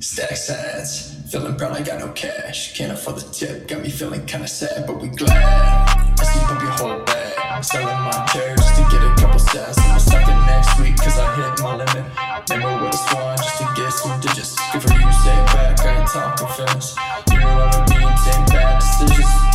Stack sides, feeling brown, I got no cash. Can't afford the tip, got me feeling kinda sad, but we glad. I sleep up your whole bag, selling my chairs to get a couple stats. I'm stuck it next week, cause I hit my limit. Never with a swan just to get some digits. Good for you, stay back, I ain't talking feelings. You remember me, take bad decisions.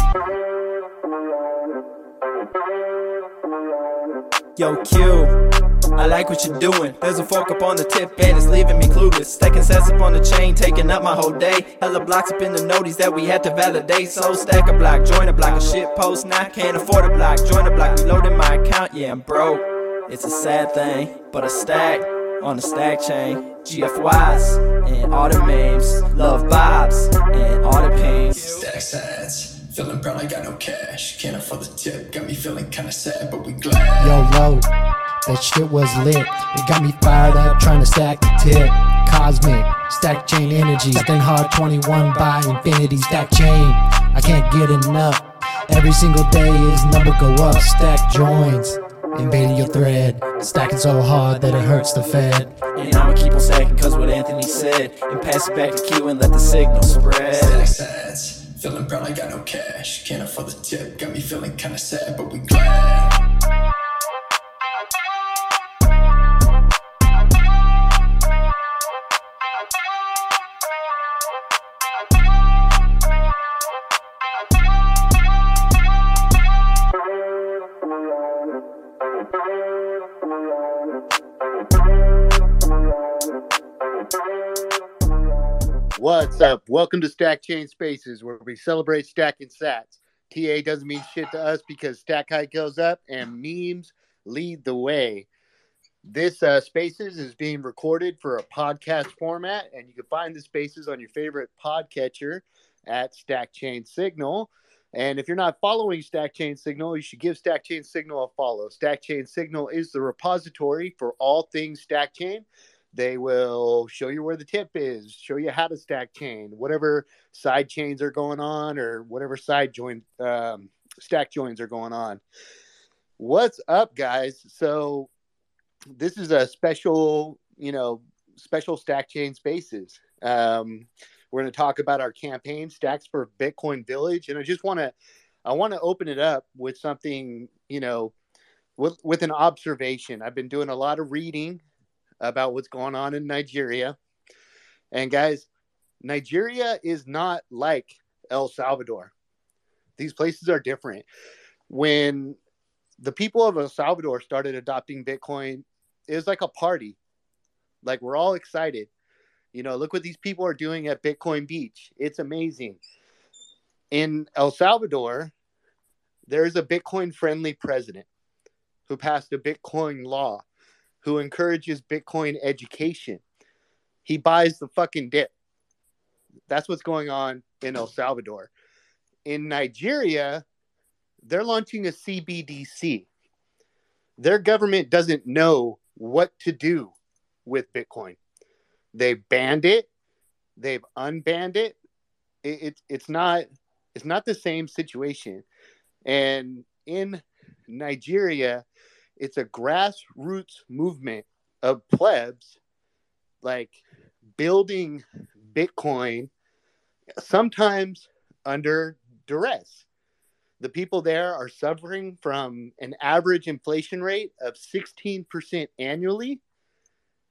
Yo, Q, I like what you're doing. There's a fork up on the tip and it's leaving me clueless. Stacking sets up on the chain, taking up my whole day. Hella blocks up in the noties that we had to validate. So stack a block, join a block, a shit post. Now can't afford a block, join a block, reloading my account. Yeah, I'm broke. It's a sad thing, but a stack on the stack chain. GFYs and all the memes, love vibes and all the pains. Stack sides, feeling brown, I got no cash. Can't afford the tip, got me feeling kinda sad, but we glad. Yo, low, that shit was lit. It got me fired up trying to stack the tip. Cosmic, stack chain energy. Stacking hard 21 by infinity, stack chain. I can't get enough. Every single day is number go up. Stack joins, invading your thread. Stacking so hard that it hurts the Fed. And I'ma keep on stacking cause what Anthony said. And pass it back to Q and let the signal spread. Stack sides, feeling brown, I got no cash. Can't afford the tip, got me feeling kinda sad, but we glad. What's up? Welcome to Stack Chain Spaces, where we celebrate stacking sats. TA doesn't mean shit to us because stack height goes up and memes lead the way. This uh, Spaces is being recorded for a podcast format, and you can find the Spaces on your favorite podcatcher at Stack Chain Signal. And if you're not following Stack Chain Signal, you should give Stack Chain Signal a follow. Stack Chain Signal is the repository for all things Stack Chain. They will show you where the tip is, show you how to stack chain, whatever side chains are going on, or whatever side join um, stack joins are going on. What's up, guys? So this is a special, you know, special stack chain spaces. Um, we're going to talk about our campaign, Stacks for Bitcoin Village, and I just want to, I want to open it up with something, you know, with with an observation. I've been doing a lot of reading about what's going on in Nigeria. And guys, Nigeria is not like El Salvador. These places are different. When the people of El Salvador started adopting Bitcoin, it was like a party. Like we're all excited. You know, look what these people are doing at Bitcoin Beach. It's amazing. In El Salvador, there's a Bitcoin friendly president who passed a Bitcoin law who encourages Bitcoin education. He buys the fucking dip. That's what's going on in El Salvador. In Nigeria, they're launching a CBDC. Their government doesn't know what to do with Bitcoin. They banned it. They've unbanned it. it, it it's not it's not the same situation. And in Nigeria, it's a grassroots movement of plebs like building Bitcoin, sometimes under duress. The people there are suffering from an average inflation rate of 16% annually.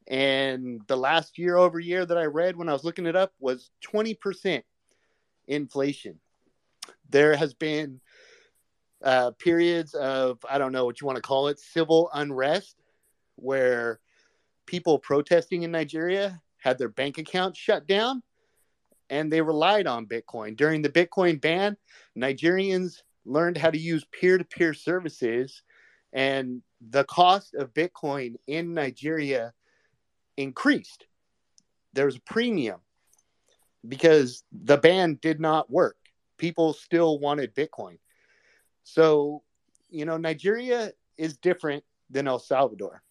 And the last year over year that I read when I was looking it up was 20% inflation. There has been uh, periods of I don't know what you want to call it, civil unrest, where people protesting in Nigeria had their bank accounts shut down, and they relied on Bitcoin during the Bitcoin ban. Nigerians learned how to use peer-to-peer services, and the cost of Bitcoin in Nigeria increased. There was a premium because the ban did not work. People still wanted Bitcoin. So, you know, Nigeria is different than El Salvador.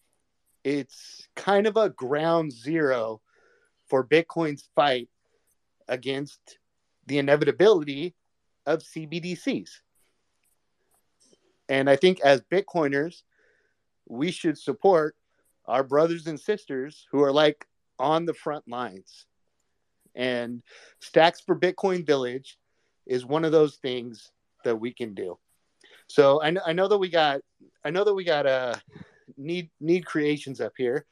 It's kind of a ground zero for Bitcoin's fight against the inevitability of CBDCs. And I think as Bitcoiners, we should support our brothers and sisters who are like on the front lines. And Stacks for Bitcoin Village is one of those things that we can do. So I know, I know that we got I know that we got uh need need creations up here.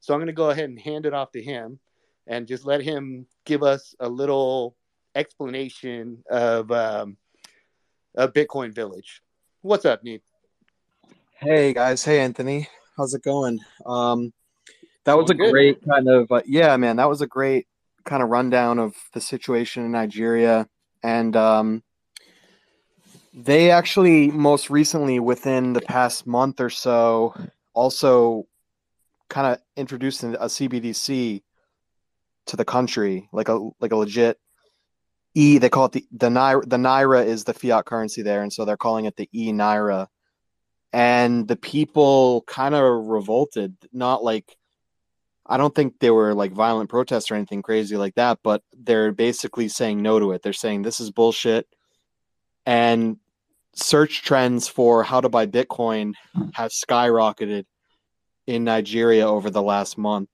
So I'm going to go ahead and hand it off to him and just let him give us a little explanation of um, a Bitcoin Village. What's up, Need? Hey guys, hey Anthony, how's it going? Um, that was a good. great kind of uh, yeah, man. That was a great kind of rundown of the situation in Nigeria, and um, they actually most recently, within the past month or so, also kind of introduced a CBDC to the country, like a like a legit e. They call it the the naira. The naira is the fiat currency there, and so they're calling it the e naira. And the people kind of revolted, not like I don't think they were like violent protests or anything crazy like that, but they're basically saying no to it. They're saying this is bullshit. And search trends for how to buy Bitcoin have skyrocketed in Nigeria over the last month.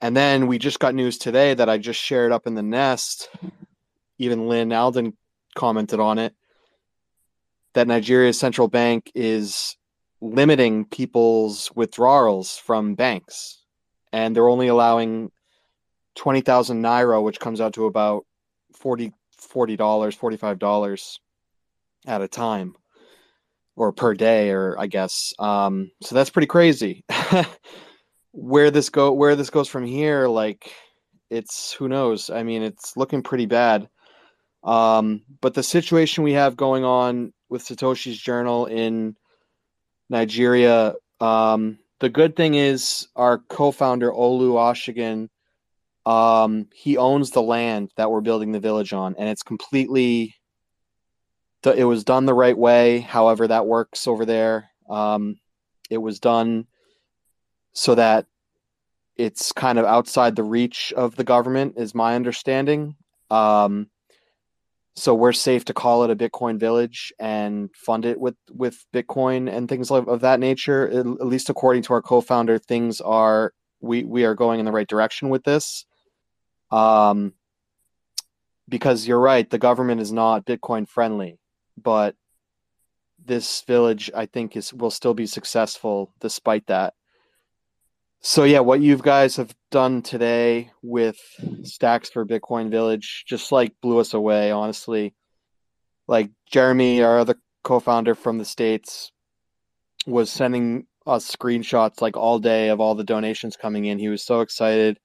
And then we just got news today that I just shared up in the nest. Even Lyn Alden commented on it that Nigeria's central bank is limiting people's withdrawals from banks. And they're only allowing 20,000 naira, which comes out to about 40 $40, $45 at a time or per day or I guess. Um, so that's pretty crazy. where this go where this goes from here like it's who knows. I mean, it's looking pretty bad. Um, but the situation we have going on with Satoshi's journal in Nigeria, um, the good thing is our co-founder Olu Oshigan, um, he owns the land that we're building the village on, and it's completely. It was done the right way. However, that works over there. Um, it was done so that it's kind of outside the reach of the government, is my understanding. Um, so we're safe to call it a Bitcoin village and fund it with with Bitcoin and things of, of that nature. At, least according to our co-founder, things are we we are going in the right direction with this. Um, because you're right, the government is not Bitcoin friendly, but this village I think is will still be successful despite that. So yeah, what you guys have done today with Stacks for Bitcoin Village just like blew us away, honestly. Like Jeremy, our other co-founder from the states, was sending us screenshots like all day of all the donations coming in. He was so excited,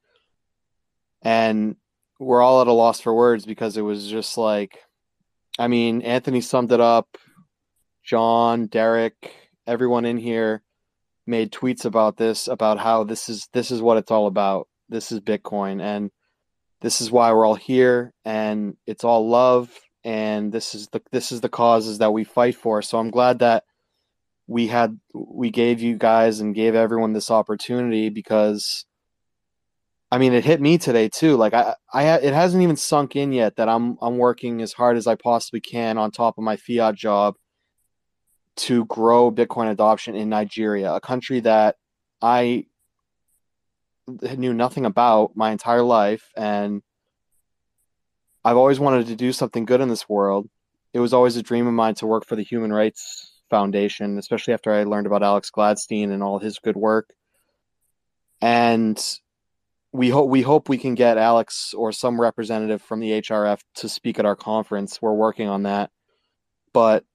and we're all at a loss for words because it was just like, I mean, Anthony summed it up. John, Derek, everyone in here made tweets about this about how this is this is what it's all about this is bitcoin and this is why we're all here and it's all love and this is the this is the causes that we fight for so i'm glad that we had we gave you guys and gave everyone this opportunity because i mean it hit me today too like i i it hasn't even sunk in yet that i'm i'm working as hard as i possibly can on top of my fiat job to grow Bitcoin adoption in Nigeria, a country that I knew nothing about my entire life. And I've always wanted to do something good in this world. It was always a dream of mine to work for the Human Rights Foundation, especially after I learned about Alex Gladstein and all his good work. And we hope we hope we can get Alex or some representative from the HRF to speak at our conference. We're working on that. But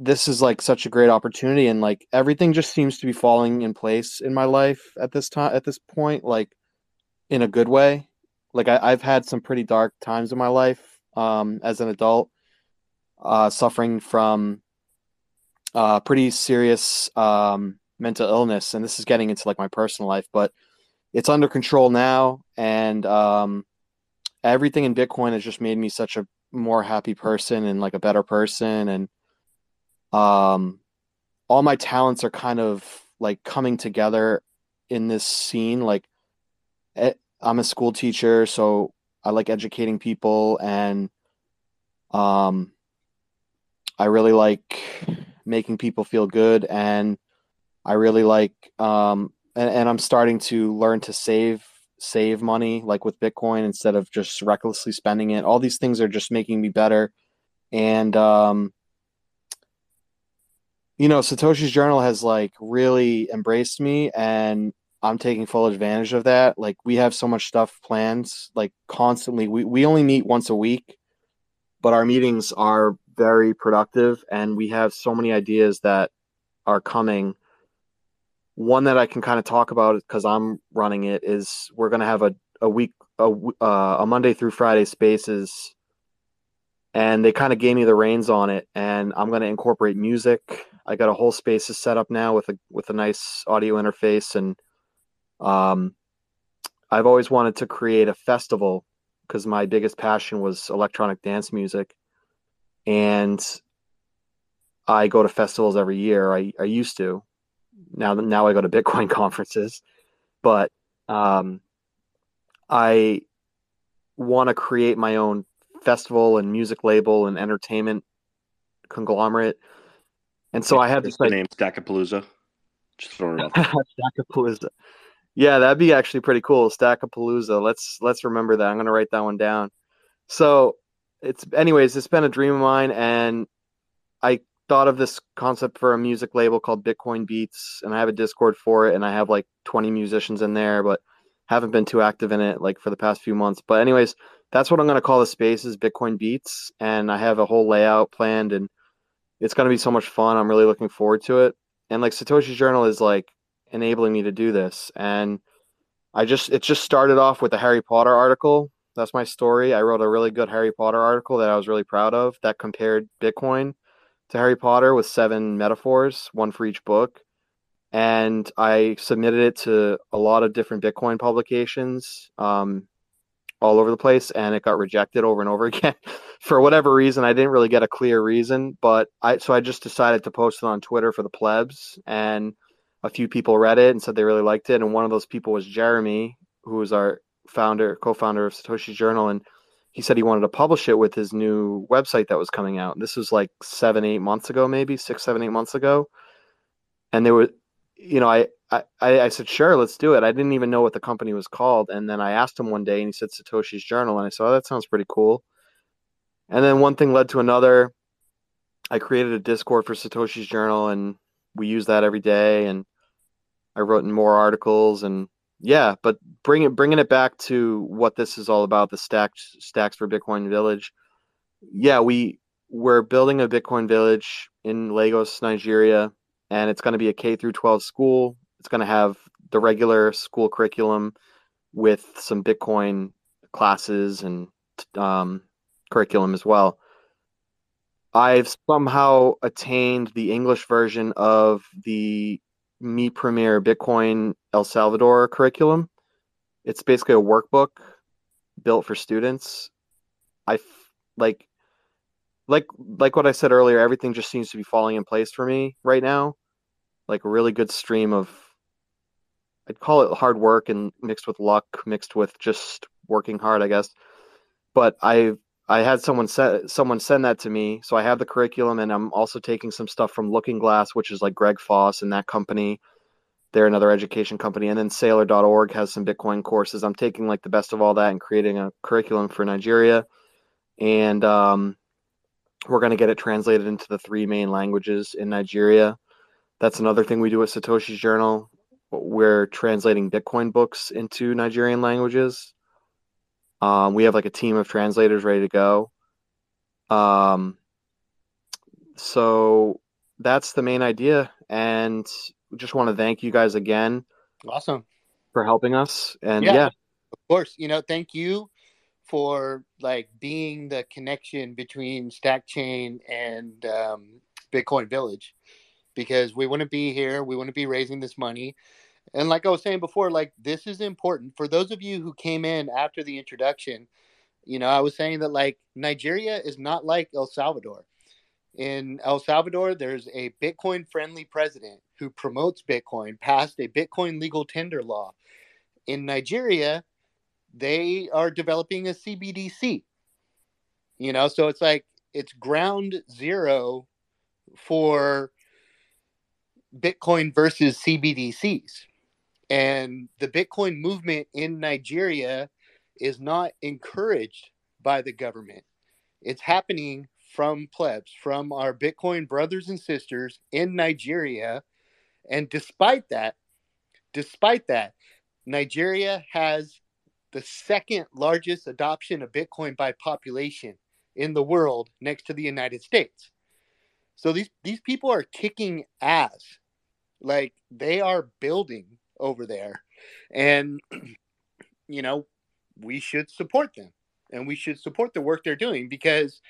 this is like such a great opportunity and like everything just seems to be falling in place in my life at this time at this point like in a good way like I, i've had some pretty dark times in my life um, as an adult uh, suffering from uh, pretty serious um, mental illness and this is getting into like my personal life but it's under control now and um, everything in bitcoin has just made me such a more happy person and like a better person and um all my talents are kind of like coming together in this scene like i'm a school teacher so i like educating people and um i really like making people feel good, and I really like. Um, and, and I'm starting to learn to save save money, like with Bitcoin, instead of just recklessly spending it. All these things are just making me better, and um, you know, Satoshi's journal has like really embraced me, and I'm taking full advantage of that. Like we have so much stuff planned, like constantly. We we only meet once a week, but our meetings are very productive and we have so many ideas that are coming. One that I can kind of talk about because I'm running it is we're going to have a, a week, a, uh, a Monday through Friday spaces. And they kind of gave me the reins on it, and I'm going to incorporate music. I got a whole spaces set up now with a with a nice audio interface, and um, I've always wanted to create a festival because my biggest passion was electronic dance music and I go to festivals every year. I, I used to. Now now I go to Bitcoin conferences, but um, I want to create my own festival and music label and entertainment conglomerate. And so I have this the name Stackapalooza. Just throwing it out. Stackapalooza. Yeah, that'd be actually pretty cool. Stackapalooza. Let's let's remember that. I'm gonna write that one down. So it's anyways, it's been a dream of mine and I thought of this concept for a music label called Bitcoin Beats and I have a Discord for it and I have like 20 musicians in there, but haven't been too active in it like for the past few months. But anyways, that's what I'm gonna call the space is Bitcoin Beats and I have a whole layout planned and it's gonna be so much fun. I'm really looking forward to it. And like Satoshi's journal is like enabling me to do this. And I just it just started off with a Harry Potter article. That's my story. I wrote a really good Harry Potter article that I was really proud of that compared Bitcoin to Harry Potter with seven metaphors, one for each book. And I submitted it to a lot of different Bitcoin publications um, all over the place, and it got rejected over and over again for whatever reason. I didn't really get a clear reason, but I so I just decided to post it on Twitter for the plebs, and a few people read it and said they really liked it. And one of those people was Jeremy, who was our founder, co-founder of Satoshi's Journal, and he said he wanted to publish it with his new website that was coming out. This was like seven, eight months ago, maybe six, seven, eight months ago. And they were, you know, I, I, I said, sure, let's do it. I didn't even know what the company was called. And then I asked him one day and he said Satoshi's Journal. And I said, oh, that sounds pretty cool. And then one thing led to another. I created a Discord for Satoshi's Journal and we use that every day. And I wrote more articles and yeah, but bringing bringing it back to what this is all about, the stacks stacks for Bitcoin Village. Yeah, we we're building a Bitcoin Village in Lagos, Nigeria, and it's going to be a K through 12 school. It's going to have the regular school curriculum with some Bitcoin classes and um, curriculum as well. I've somehow attained the English version of the Mi Primer Bitcoin El Salvador curriculum. It's basically a workbook built for students. I f- like like like what I said earlier, everything just seems to be falling in place for me right now. Like a really good stream of I'd call it hard work and mixed with luck, mixed with just working hard, I guess. But I I had someone set someone send that to me, so I have the curriculum, and I'm also taking some stuff from Looking Glass, which is like Greg Foss and that company. They're another education company, and then Saylor.org has some Bitcoin courses. I'm taking like the best of all that and creating a curriculum for Nigeria, and um, we're going to get it translated into the three main languages in Nigeria. That's another thing we do at Satoshi's Journal. We're translating Bitcoin books into Nigerian languages. Um, we have like a team of translators ready to go. Um, so that's the main idea, and just want to thank you guys again Awesome. for helping us. And Yeah. yeah, Of course, you know, thank you for like being the connection between Stack Chain and um, Bitcoin Village, because we wouldn't be here, we wouldn't be raising this money, and like I was saying before, like this is important for those of you who came in after the introduction. You know, I was saying that like Nigeria is not like El Salvador. In El Salvador, there's a Bitcoin friendly president who promotes Bitcoin, passed a Bitcoin legal tender law. In Nigeria, they are developing a CBDC. You know, so it's like it's ground zero for Bitcoin versus CBDCs. And the Bitcoin movement in Nigeria is not encouraged by the government. It's happening from plebs, from our Bitcoin brothers and sisters in Nigeria. And despite that, despite that, Nigeria has the second largest adoption of Bitcoin by population in the world next to the United States. So these these people are kicking ass. Like they are building over there. And you know, we should support them and we should support the work they're doing because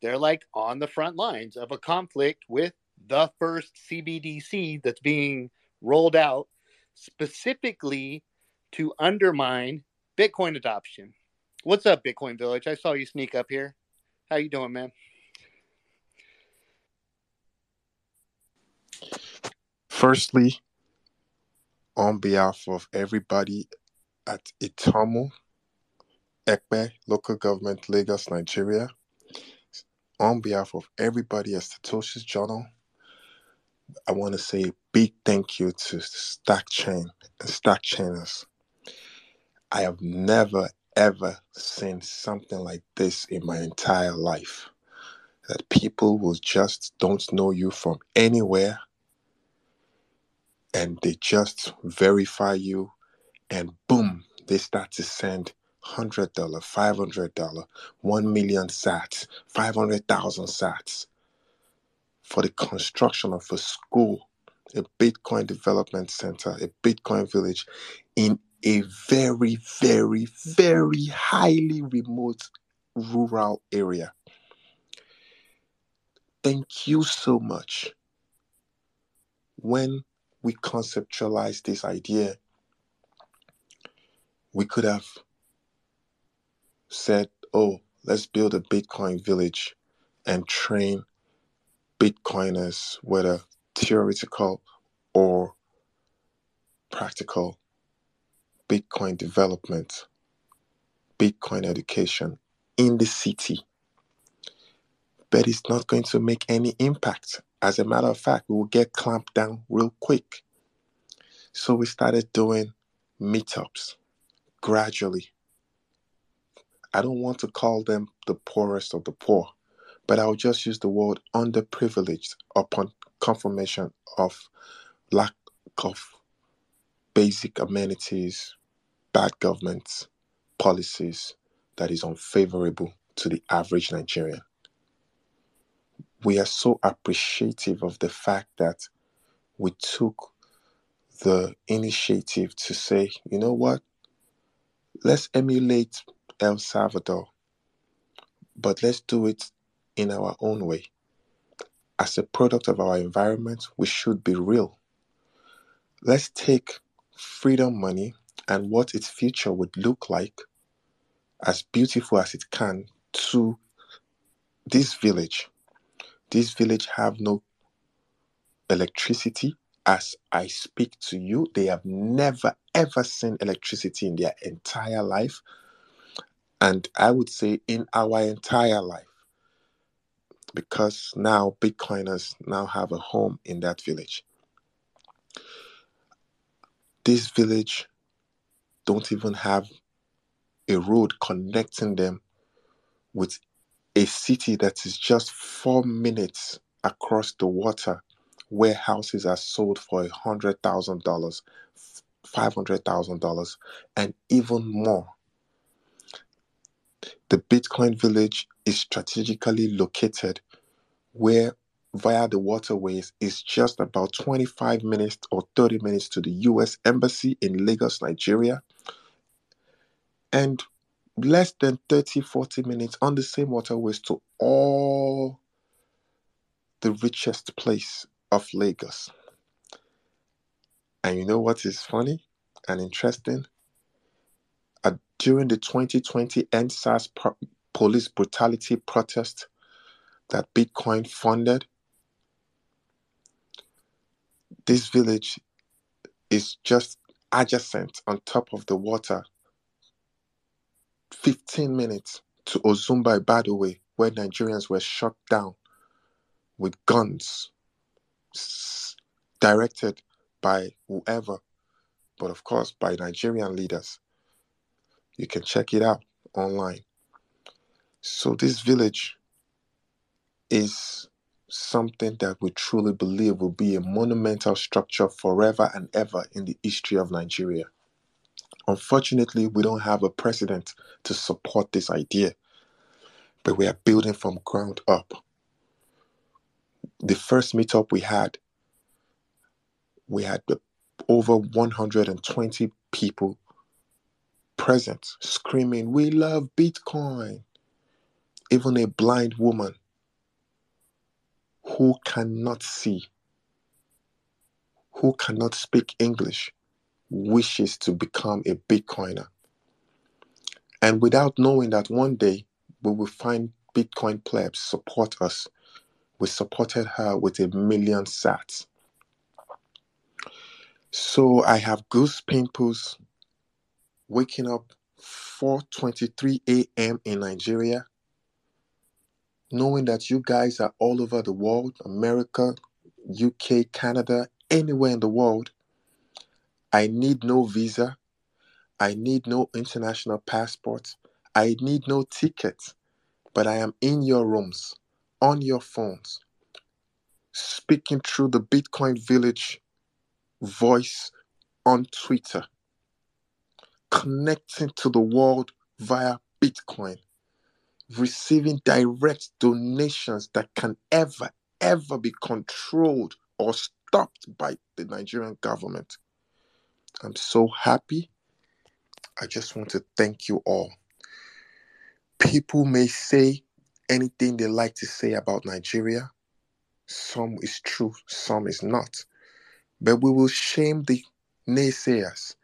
they're like on the front lines of a conflict with the first CBDC that's being rolled out specifically to undermine Bitcoin adoption. What's up, Bitcoin Village? I saw you sneak up here. How you doing, man? Firstly, on behalf of everybody at Itomo, Ekpe, local government, Lagos, Nigeria, on behalf of everybody at Satoshi's Journal, I want to say a big thank you to Stack Chain and Stack Chainers. I have never ever seen something like this in my entire life. That people will just don't know you from anywhere and they just verify you and boom, they start to send $100, $500, 1 million sats, 500,000 sats for the construction of a school, a Bitcoin development center, a Bitcoin village in a very, very, very highly remote rural area. Thank you so much. When we conceptualized this idea, we could have said, oh, let's build a Bitcoin village and train Bitcoiners, whether theoretical or practical, Bitcoin development, Bitcoin education in the city. But it's not going to make any impact. As a matter of fact, we will get clamped down real quick. So we started doing meetups gradually. I don't want to call them the poorest of the poor, but I'll just use the word underprivileged upon confirmation of lack of basic amenities, bad government policies that is unfavorable to the average Nigerian. We are so appreciative of the fact that we took the initiative to say, you know what, let's emulate El Salvador, but let's do it in our own way. As a product of our environment, we should be real. Let's take freedom money and what its future would look like, as beautiful as it can, to this village. This village have no electricity. As I speak to you, they have never ever seen electricity in their entire life. And I would say in our entire life. Because now Bitcoiners now have a home in that village. This village don't even have a road connecting them with a city that is just four minutes across the water where houses are sold for a hundred thousand dollars $500,000 and even more. The Bitcoin village is strategically located where via the waterways is just about 25 minutes or 30 minutes to the US embassy in Lagos, Nigeria and less than 30 40 minutes on the same waterways to all the richest place of Lagos. And you know what is funny and interesting? Uh, during the 2020 EndSARS pro- police brutality protest that Bitcoin funded, this village is just adjacent on top of the water, 15 minutes to Ozumba Mbadiwe, where Nigerians were shot down with guns directed by whoever, but of course by Nigerian leaders. You can check it out online. So, this village is something that we truly believe will be a monumental structure forever and ever in the history of Nigeria. Unfortunately, we don't have a precedent to support this idea, but we are building from ground up. The first meetup we had, we had over 120 people present screaming, We love Bitcoin. Even a blind woman who cannot see, who cannot speak English, wishes to become a Bitcoiner. And without knowing that one day we will find Bitcoin plebs support us, we supported her with a million sats. So I have goose pimples waking up 4:23 a.m. in Nigeria knowing that you guys are all over the world America, UK, Canada, anywhere in the world. I need no visa. I need no international passport. I need no ticket. But I am in your rooms, on your phones, speaking through the Bitcoin Village voice on Twitter, connecting to the world via Bitcoin receiving direct donations that can ever, ever be controlled or stopped by the Nigerian government. I'm so happy. I just want to thank you all. People may say anything they like to say about Nigeria. Some is true, some is not. But we will shame the naysayers.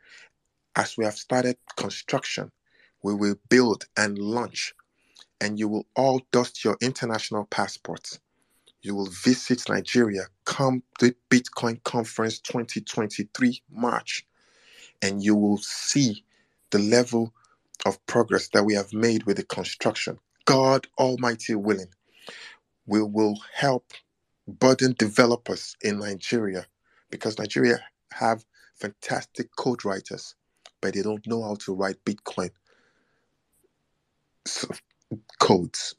As we have started construction, we will build and launch and you will all dust your international passports. You will visit Nigeria come the Bitcoin Conference 2023 March, and you will see the level of progress that we have made with the construction. God Almighty willing, we will help burden developers in Nigeria because Nigeria have fantastic code writers, but they don't know how to write Bitcoin. Codes.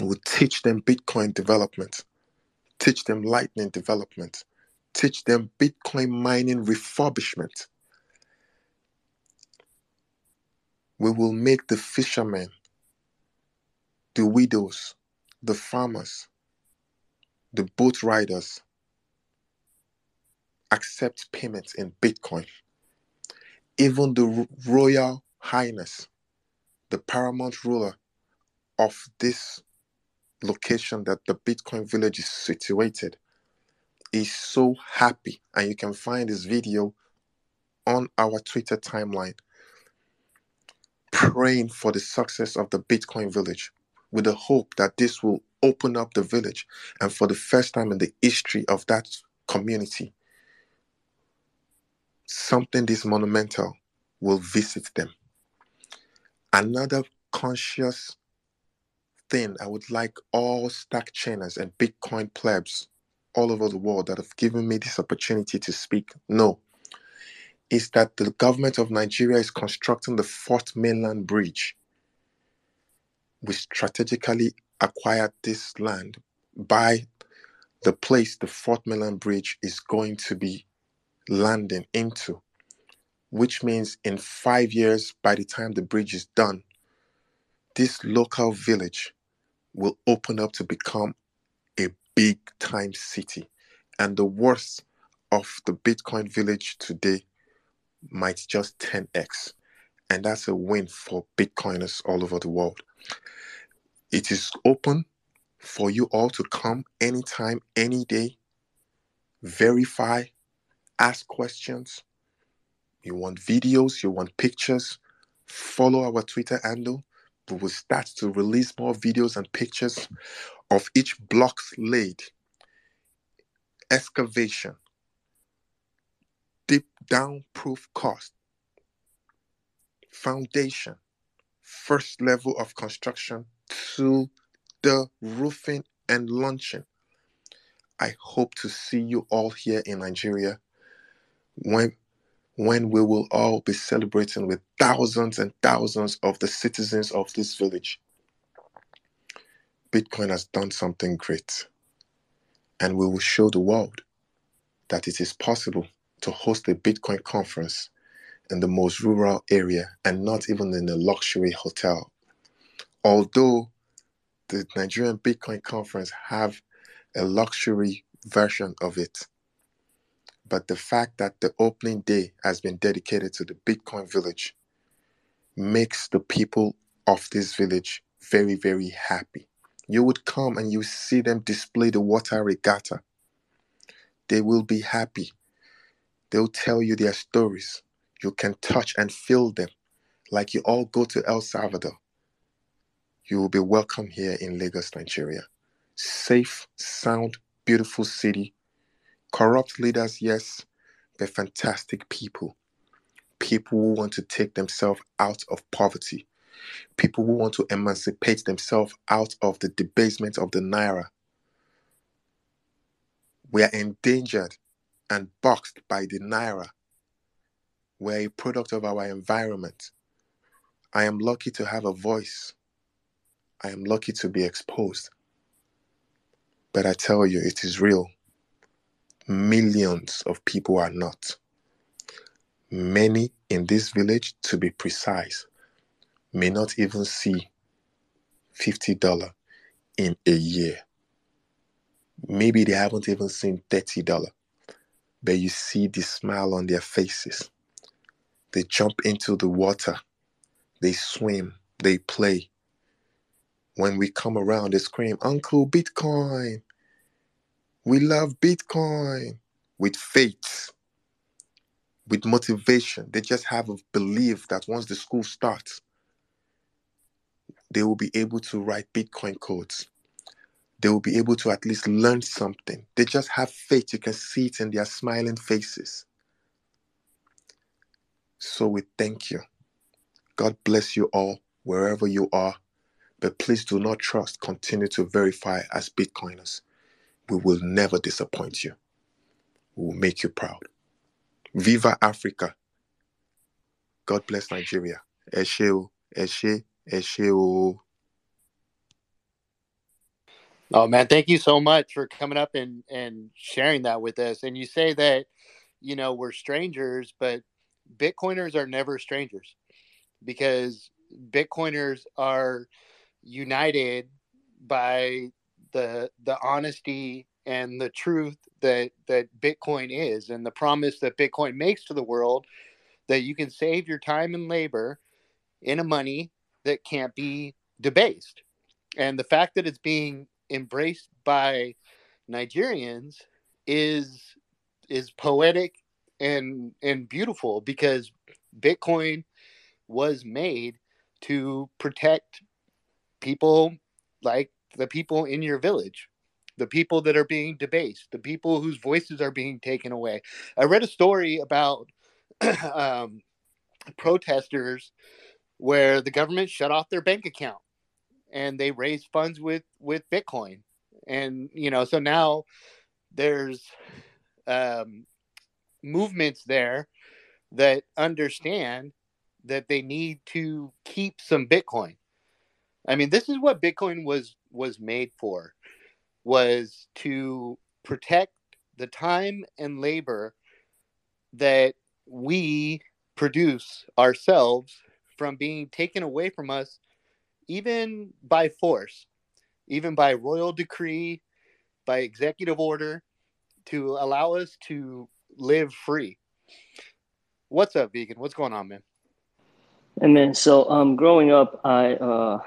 We'll teach them Bitcoin development, teach them Lightning development, teach them Bitcoin mining refurbishment. We will make the fishermen, the widows, the farmers, the boat riders accept payments in Bitcoin. Even the Royal Highness, the paramount ruler of this location that the Bitcoin village is situated is so happy. And you can find this video on our Twitter timeline praying for the success of the Bitcoin village with the hope that this will open up the village and for the first time in the history of that community something this monumental will visit them. Another conscious thing I would like all stack chainers and Bitcoin plebs all over the world that have given me this opportunity to speak know is that the government of Nigeria is constructing the fourth mainland bridge. We strategically acquired this land by the place the fourth mainland bridge is going to be landing into, which means in five years, by the time the bridge is done, this local village will open up to become a big time city. And the worst of the Bitcoin village today might just 10x. And that's a win for Bitcoiners all over the world. It is open for you all to come anytime, any day, verify, ask questions. You want videos, you want pictures, follow our Twitter handle we will start to release more videos and pictures of each blocks laid, excavation, deep down proof cost, foundation, first level of construction to the roofing and launching. I hope to see you all here in Nigeria when when we will all be celebrating with thousands and thousands of the citizens of this village. Bitcoin has done something great, and we will show the world that it is possible to host a Bitcoin conference in the most rural area and not even in a luxury hotel. Although the Nigerian Bitcoin conference have a luxury version of it, but the fact that the opening day has been dedicated to the Bitcoin village makes the people of this village very, very happy. You would come and you see them display the water regatta. They will be happy. They'll tell you their stories. You can touch and feel them like you all go to El Salvador. You will be welcome here in Lagos, Nigeria. Safe, sound, beautiful city. Corrupt leaders, yes, but fantastic people. People who want to take themselves out of poverty. People who want to emancipate themselves out of the debasement of the Naira. We are endangered and boxed by the Naira we're a product of our environment. I am lucky to have a voice. I am lucky to be exposed. But I tell you, it is real. Millions of people are not. Many in this village, to be precise, may not even see $50 in a year. Maybe they haven't even seen $30, but you see the smile on their faces. They jump into the water, they swim, they play. When we come around, they scream, Uncle Bitcoin. We love Bitcoin with faith, with motivation. They just have a belief that once the school starts, they will be able to write Bitcoin codes. They will be able to at least learn something. They just have faith. You can see it in their smiling faces. So we thank you. God bless you all wherever you are. But please do not trust. Continue to verify as Bitcoiners. We will never disappoint you. We will make you proud. Viva Africa. God bless Nigeria. Eshe Eshe, Eshe Oh man, thank you so much for coming up and and sharing that with us. And you say that you know we're strangers, but Bitcoiners are never strangers because Bitcoiners are united by the the honesty and the truth that that Bitcoin is and the promise that Bitcoin makes to the world that you can save your time and labor in a money that can't be debased. And the fact that it's being embraced by Nigerians is is poetic and and beautiful because Bitcoin was made to protect people like the people in your village, the people that are being debased, the people whose voices are being taken away. I read a story about um, protesters where the government shut off their bank account and they raised funds with with Bitcoin, and you know so now there's um, movements there that understand that they need to keep some Bitcoin. I mean, this is what Bitcoin was was made for was to protect the time and labor that we produce ourselves from being taken away from us even by force, even by royal decree, by executive order to allow us to live free. What's up, vegan? What's going on, man? And then, so um, growing up, I, uh,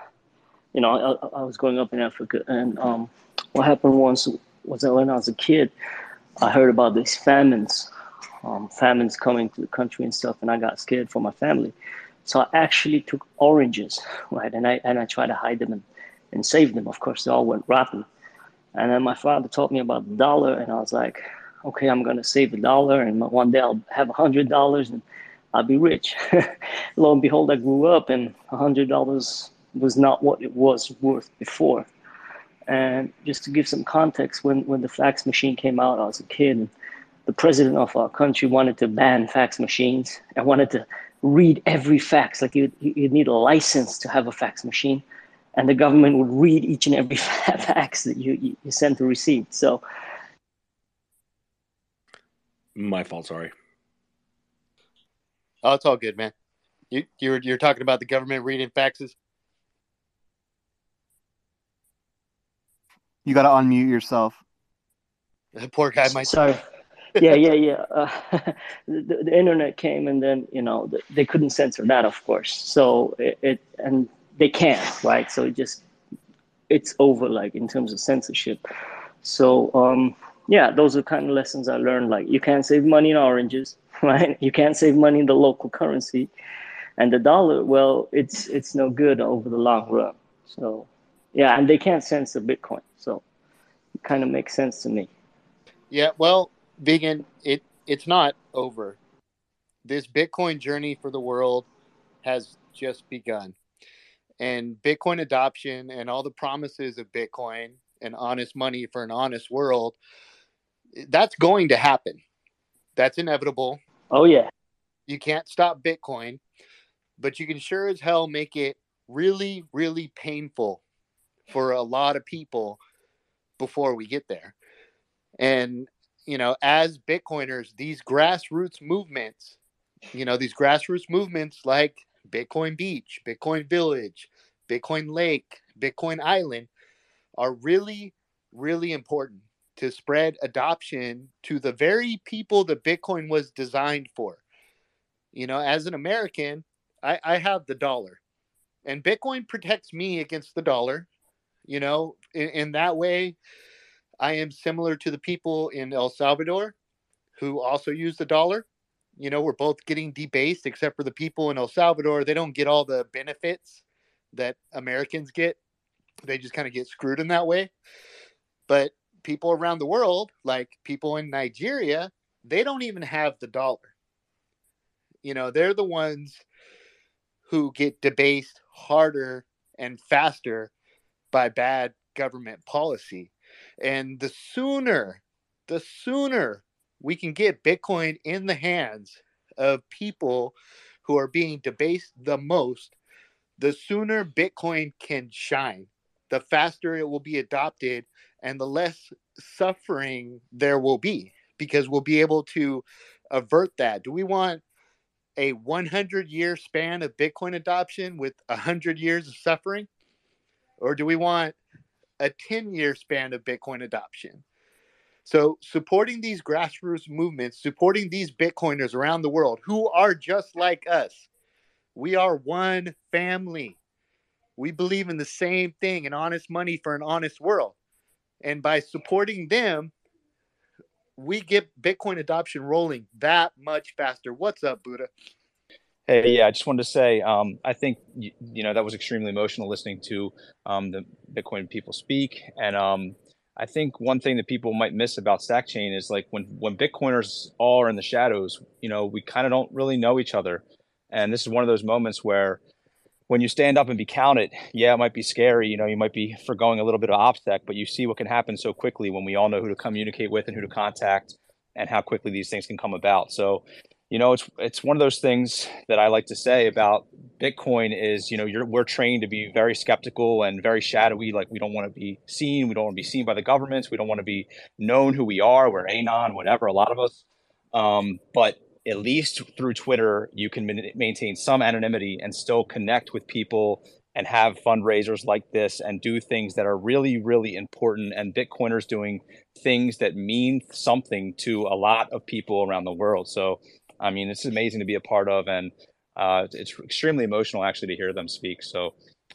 you know, I, I, was growing up in Africa, and um, what happened once was that when I was a kid, I heard about these famines, um, famines coming to the country and stuff, and I got scared for my family. So I actually took oranges, right, and I and I tried to hide them and, and save them. Of course, they all went rotten. And then my father taught me about the dollar, and I was like, okay, I'm to save a dollar and one day I'll have a hundred dollars and I'll be rich. Lo and behold, I grew up and a hundred dollars was not what it was worth before. And just to give some context, when, when the fax machine came out, I was a kid. the president of our country wanted to ban fax machines and wanted to read every fax. Like you, you need a license to have a fax machine, and the government would read each and every fax that you, you, you sent to receive. So, my fault. Sorry. Oh, it's all good, man. You you're you're talking about the government reading faxes. You got to unmute yourself. The poor guy might. Sorry. Yeah, yeah, yeah. Uh, the, the, internet came, and then you know they couldn't censor that, of course. So it, it and they can't, right? So it just it's over, like in terms of censorship. So um, yeah, those are kind of lessons I learned. Like you can't save money in oranges, right? You can't save money in the local currency, and the dollar. Well, it's it's no good over the long run. So yeah, and they can't censor Bitcoin. So it kind of makes sense to me. Yeah, well, vegan, it it's not over. This Bitcoin journey for the world has just begun. And Bitcoin adoption and all the promises of Bitcoin and honest money for an honest world, that's going to happen. That's inevitable. Oh, yeah. You can't stop Bitcoin, but you can sure as hell make it really, really painful for a lot of people before we get there. And you know, as Bitcoiners, these grassroots movements, you know, these grassroots movements like Bitcoin Beach, Bitcoin Village, Bitcoin Lake, Bitcoin Island are really, really important to spread adoption to the very people that Bitcoin was designed for. You know, as an American, I, I have the dollar, and Bitcoin protects me against the dollar. You know, in, in that way, I am similar to the people in El Salvador who also use the dollar. You know, we're both getting debased, except for the people in El Salvador. They don't get all the benefits that Americans get. They just kind of get screwed in that way. But people around the world, like people in Nigeria, they don't even have the dollar. You know, they're the ones who get debased harder and faster by bad government policy. And the sooner, the sooner we can get Bitcoin in the hands of people who are being debased the most, the sooner Bitcoin can shine, the faster it will be adopted and the less suffering there will be because we'll be able to avert that. Do we want a 100 year span of Bitcoin adoption with 100 years of suffering? Or do we want a 10 year span of Bitcoin adoption. So, supporting these grassroots movements, supporting these Bitcoiners around the world who are just like us, we are one family. We believe in the same thing an honest money for an honest world. And by supporting them, we get Bitcoin adoption rolling that much faster. What's up, Buddha? Hey, yeah, I just wanted to say, um, I think you, you, know that was extremely emotional listening to um, the Bitcoin people speak, and um, I think one thing that people might miss about Stackchain is like when when Bitcoiners all are in the shadows, you know, we kind of don't really know each other, and this is one of those moments where when you stand up and be counted, yeah, it might be scary, you know, you might be foregoing a little bit of OPSEC, but you see what can happen so quickly when we all know who to communicate with and who to contact, and how quickly these things can come about. So you know, it's it's one of those things that I like to say about Bitcoin is, you know, you're we're trained to be very skeptical and very shadowy. Like we don't want to be seen, we don't want to be seen by the governments, we don't want to be known who we are. We're anon, whatever. A lot of us, um, but at least through Twitter, you can maintain some anonymity and still connect with people and have fundraisers like this and do things that are really, really important. And Bitcoiners doing things that mean something to a lot of people around the world. So I mean, it's amazing to be a part of, and uh, it's extremely emotional actually to hear them speak. So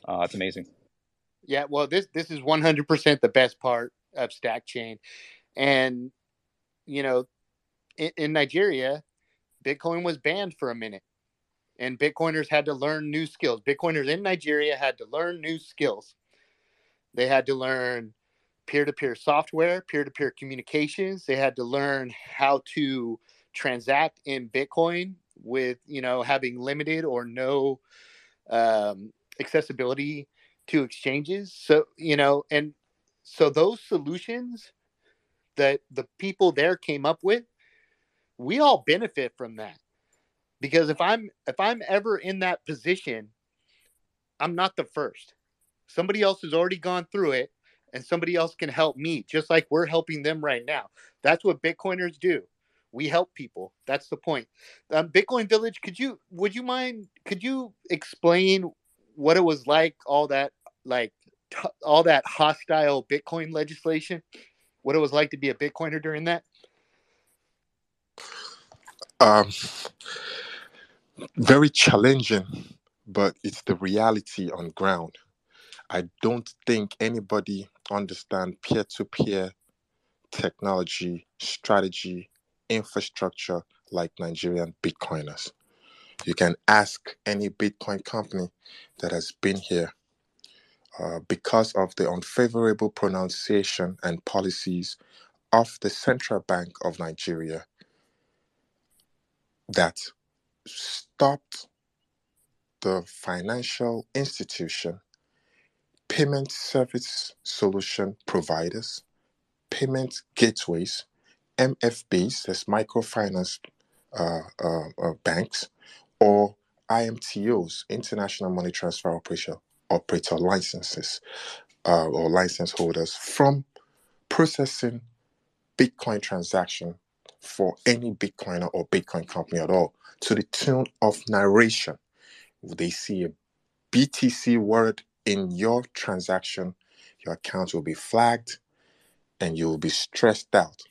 uh, it's amazing. Yeah, well, this this is 100% the best part of Stack Chain, and you know, in, in Nigeria, Bitcoin was banned for a minute, and Bitcoiners had to learn new skills. Bitcoiners in Nigeria had to learn new skills. They had to learn peer-to-peer software, peer-to-peer communications. They had to learn how to transact in Bitcoin with you know having limited or no um, accessibility to exchanges. So you know, and So those solutions that the people there came up with, we all benefit from that. Because if I'm if I'm ever in that position, I'm not the first. Somebody else has already gone through it and somebody else can help me just like we're helping them right now. That's what Bitcoiners do. We help people. That's the point. Um, Bitcoin Village, could you would you mind could you explain what it was like all that like t- all that hostile Bitcoin legislation? What it was like to be a Bitcoiner during that? Um, very challenging, but it's the reality on ground. I don't think anybody understand peer-to-peer technology, strategy, infrastructure like Nigerian Bitcoiners. You can ask any Bitcoin company that has been here uh, because of the unfavorable pronunciation and policies of the Central Bank of Nigeria that stopped the financial institution, payment service solution providers, payment gateways, MFBs, that's microfinance uh, uh, uh, banks, or IMTOs, International Money Transfer Operation Operator licenses uh, or license holders, from processing Bitcoin transaction for any Bitcoiner or Bitcoin company at all to the tune of narration. They see a BTC word in your transaction, your account will be flagged and you will be stressed out.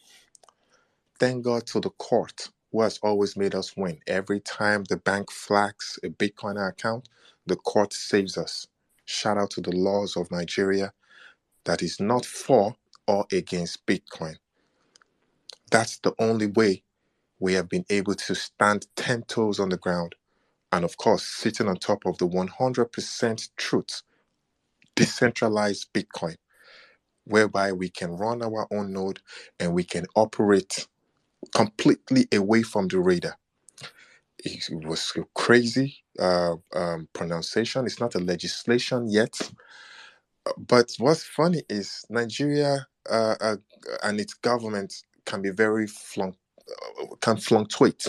Thank God to the court who has always made us win. Every time the bank flags a Bitcoiner account, the court saves us. Shout out to the laws of Nigeria that is not for or against Bitcoin. That's the only way we have been able to stand 10 toes on the ground. And of course, sitting on top of the 100% truth, decentralized Bitcoin, whereby we can run our own node and we can operate completely away from the radar. It was a crazy uh, um, pronunciation. It's not a legislation yet. But what's funny is Nigeria uh, uh, and its government can be very flunk, uh, can fluctuate.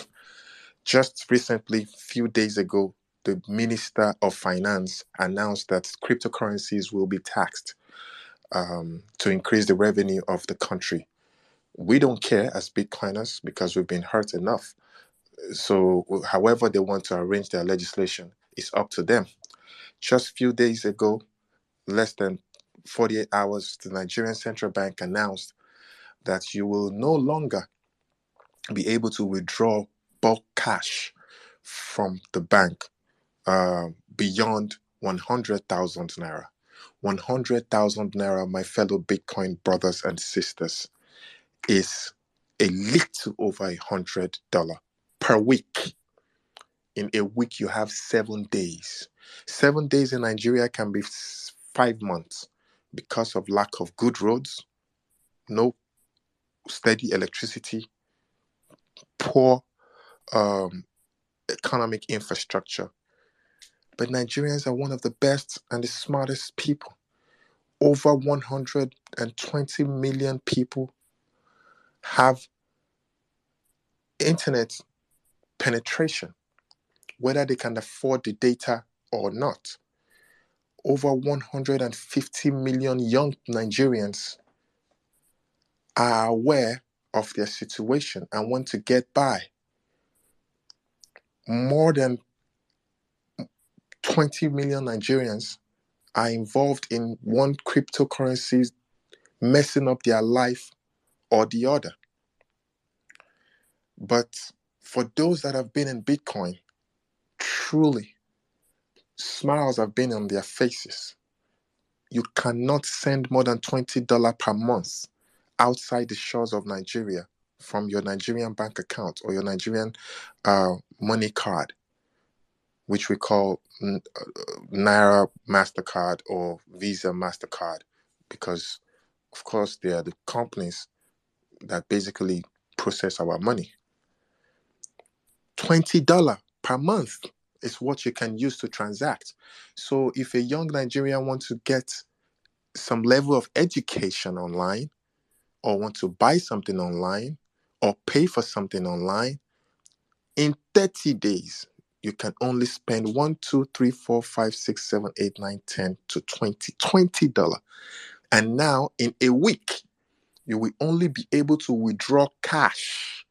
Just recently, few days ago, the Minister of Finance announced that cryptocurrencies will be taxed um, to increase the revenue of the country. We don't care as Bitcoiners because we've been hurt enough. So, however they want to arrange their legislation, it's up to them. Just a few days ago, less than 48 hours, the Nigerian Central Bank announced that you will no longer be able to withdraw bulk cash from the bank uh, beyond 100,000 naira. 100,000 naira, my fellow Bitcoin brothers and sisters, is a little over a hundred dollar per week. In a week, you have seven days. Seven days in Nigeria can be five months because of lack of good roads, no steady electricity, poor um, economic infrastructure. But Nigerians are one of the best and the smartest people. Over 120 million people have internet penetration, whether they can afford the data or not. Over 150 million young Nigerians are aware of their situation and want to get by. More than 20 million Nigerians are involved in one cryptocurrency messing up their life or the other. But for those that have been in Bitcoin, truly, smiles have been on their faces. You cannot send more than $20 per month outside the shores of Nigeria from your Nigerian bank account or your Nigerian uh, money card, which we call uh, Naira MasterCard or Visa MasterCard, because, of course, they are the companies that basically process our money. $20 per month is what you can use to transact. So if a young Nigerian wants to get some level of education online or want to buy something online or pay for something online, in 30 days, you can only spend one, two, three, four, five, six, seven, eight, nine, 10 to 20, 20 dollar. And now in a week, you will only be able to withdraw cash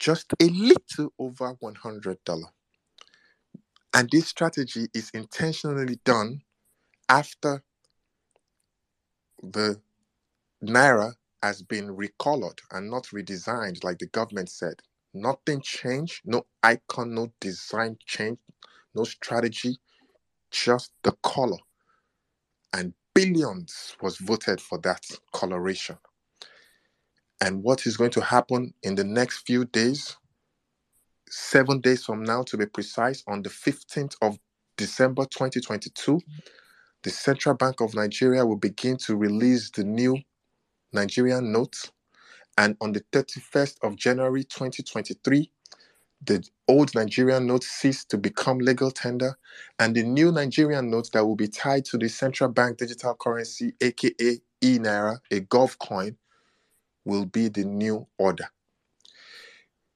just a little over $100. And this strategy is intentionally done after the Naira has been recolored and not redesigned like the government said. Nothing changed, no icon, no design change, no strategy, just the color. And billions was voted for that coloration. And what is going to happen in the next few days, seven days from now to be precise, on the 15th of December 2022, the Central Bank of Nigeria will begin to release the new Nigerian notes. And on the 31st of January 2023, the old Nigerian notes cease to become legal tender, and the new Nigerian notes that will be tied to the central bank digital currency, aka e Naira, a Gov coin, will be the new order.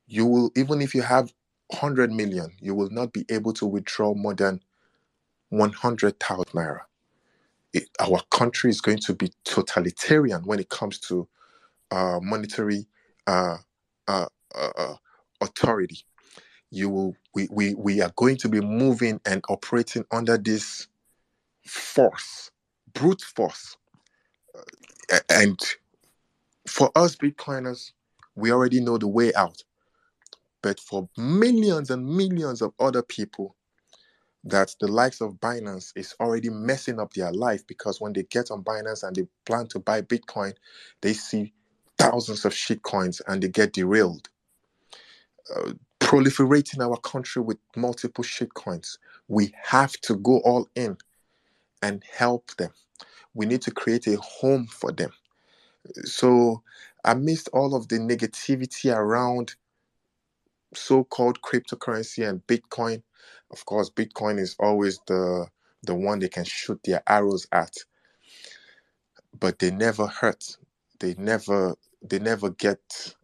You will, even if you have 100 million, you will not be able to withdraw more than 100,000 naira. It, our country is going to be totalitarian when it comes to uh, monetary uh, uh, uh, uh authority. You will, we, we, we are going to be moving and operating under this force, brute force. Uh, and for us Bitcoiners, we already know the way out. But for millions and millions of other people, that the likes of Binance is already messing up their life because when they get on Binance and they plan to buy Bitcoin, they see thousands of shit coins and they get derailed. Uh, proliferating our country with multiple shit coins. We have to go all in and help them. We need to create a home for them. So, amidst all of the negativity around so called cryptocurrency and Bitcoin, of course, Bitcoin is always the the one they can shoot their arrows at. But they never hurt. They never they never get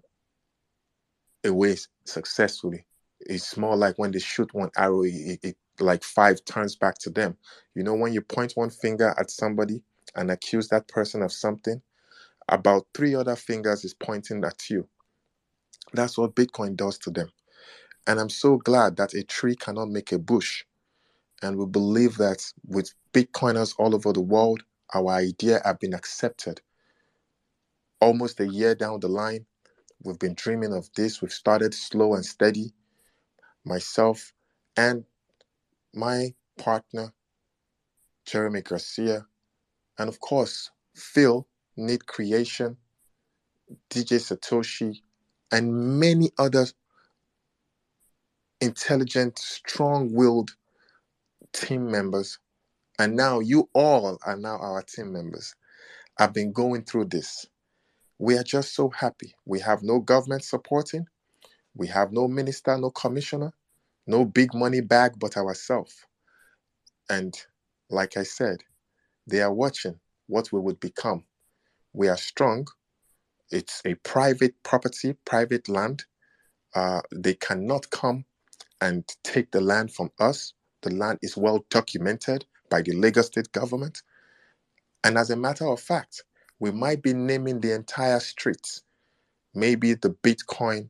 away successfully. It's more like when they shoot one arrow, it, it like five turns back to them. You know, when you point one finger at somebody and accuse that person of something, about three other fingers is pointing at you. That's what Bitcoin does to them. And I'm so glad that a tree cannot make a bush. And we believe that with Bitcoiners all over the world, our idea have been accepted. Almost a year down the line, we've been dreaming of this. We've started slow and steady. Myself and my partner, Jeremy Garcia, and of course, Phil, Need Creation, DJ Satoshi, and many other intelligent, strong willed team members. And now you all are now our team members. I've been going through this. We are just so happy. We have no government supporting. We have no minister, no commissioner, no big money bag but ourselves. And like I said, they are watching what we would become. We are strong. It's a private property, private land. Uh, they cannot come and take the land from us. The land is well documented by the Lagos state government. And as a matter of fact, we might be naming the entire streets, maybe the Bitcoin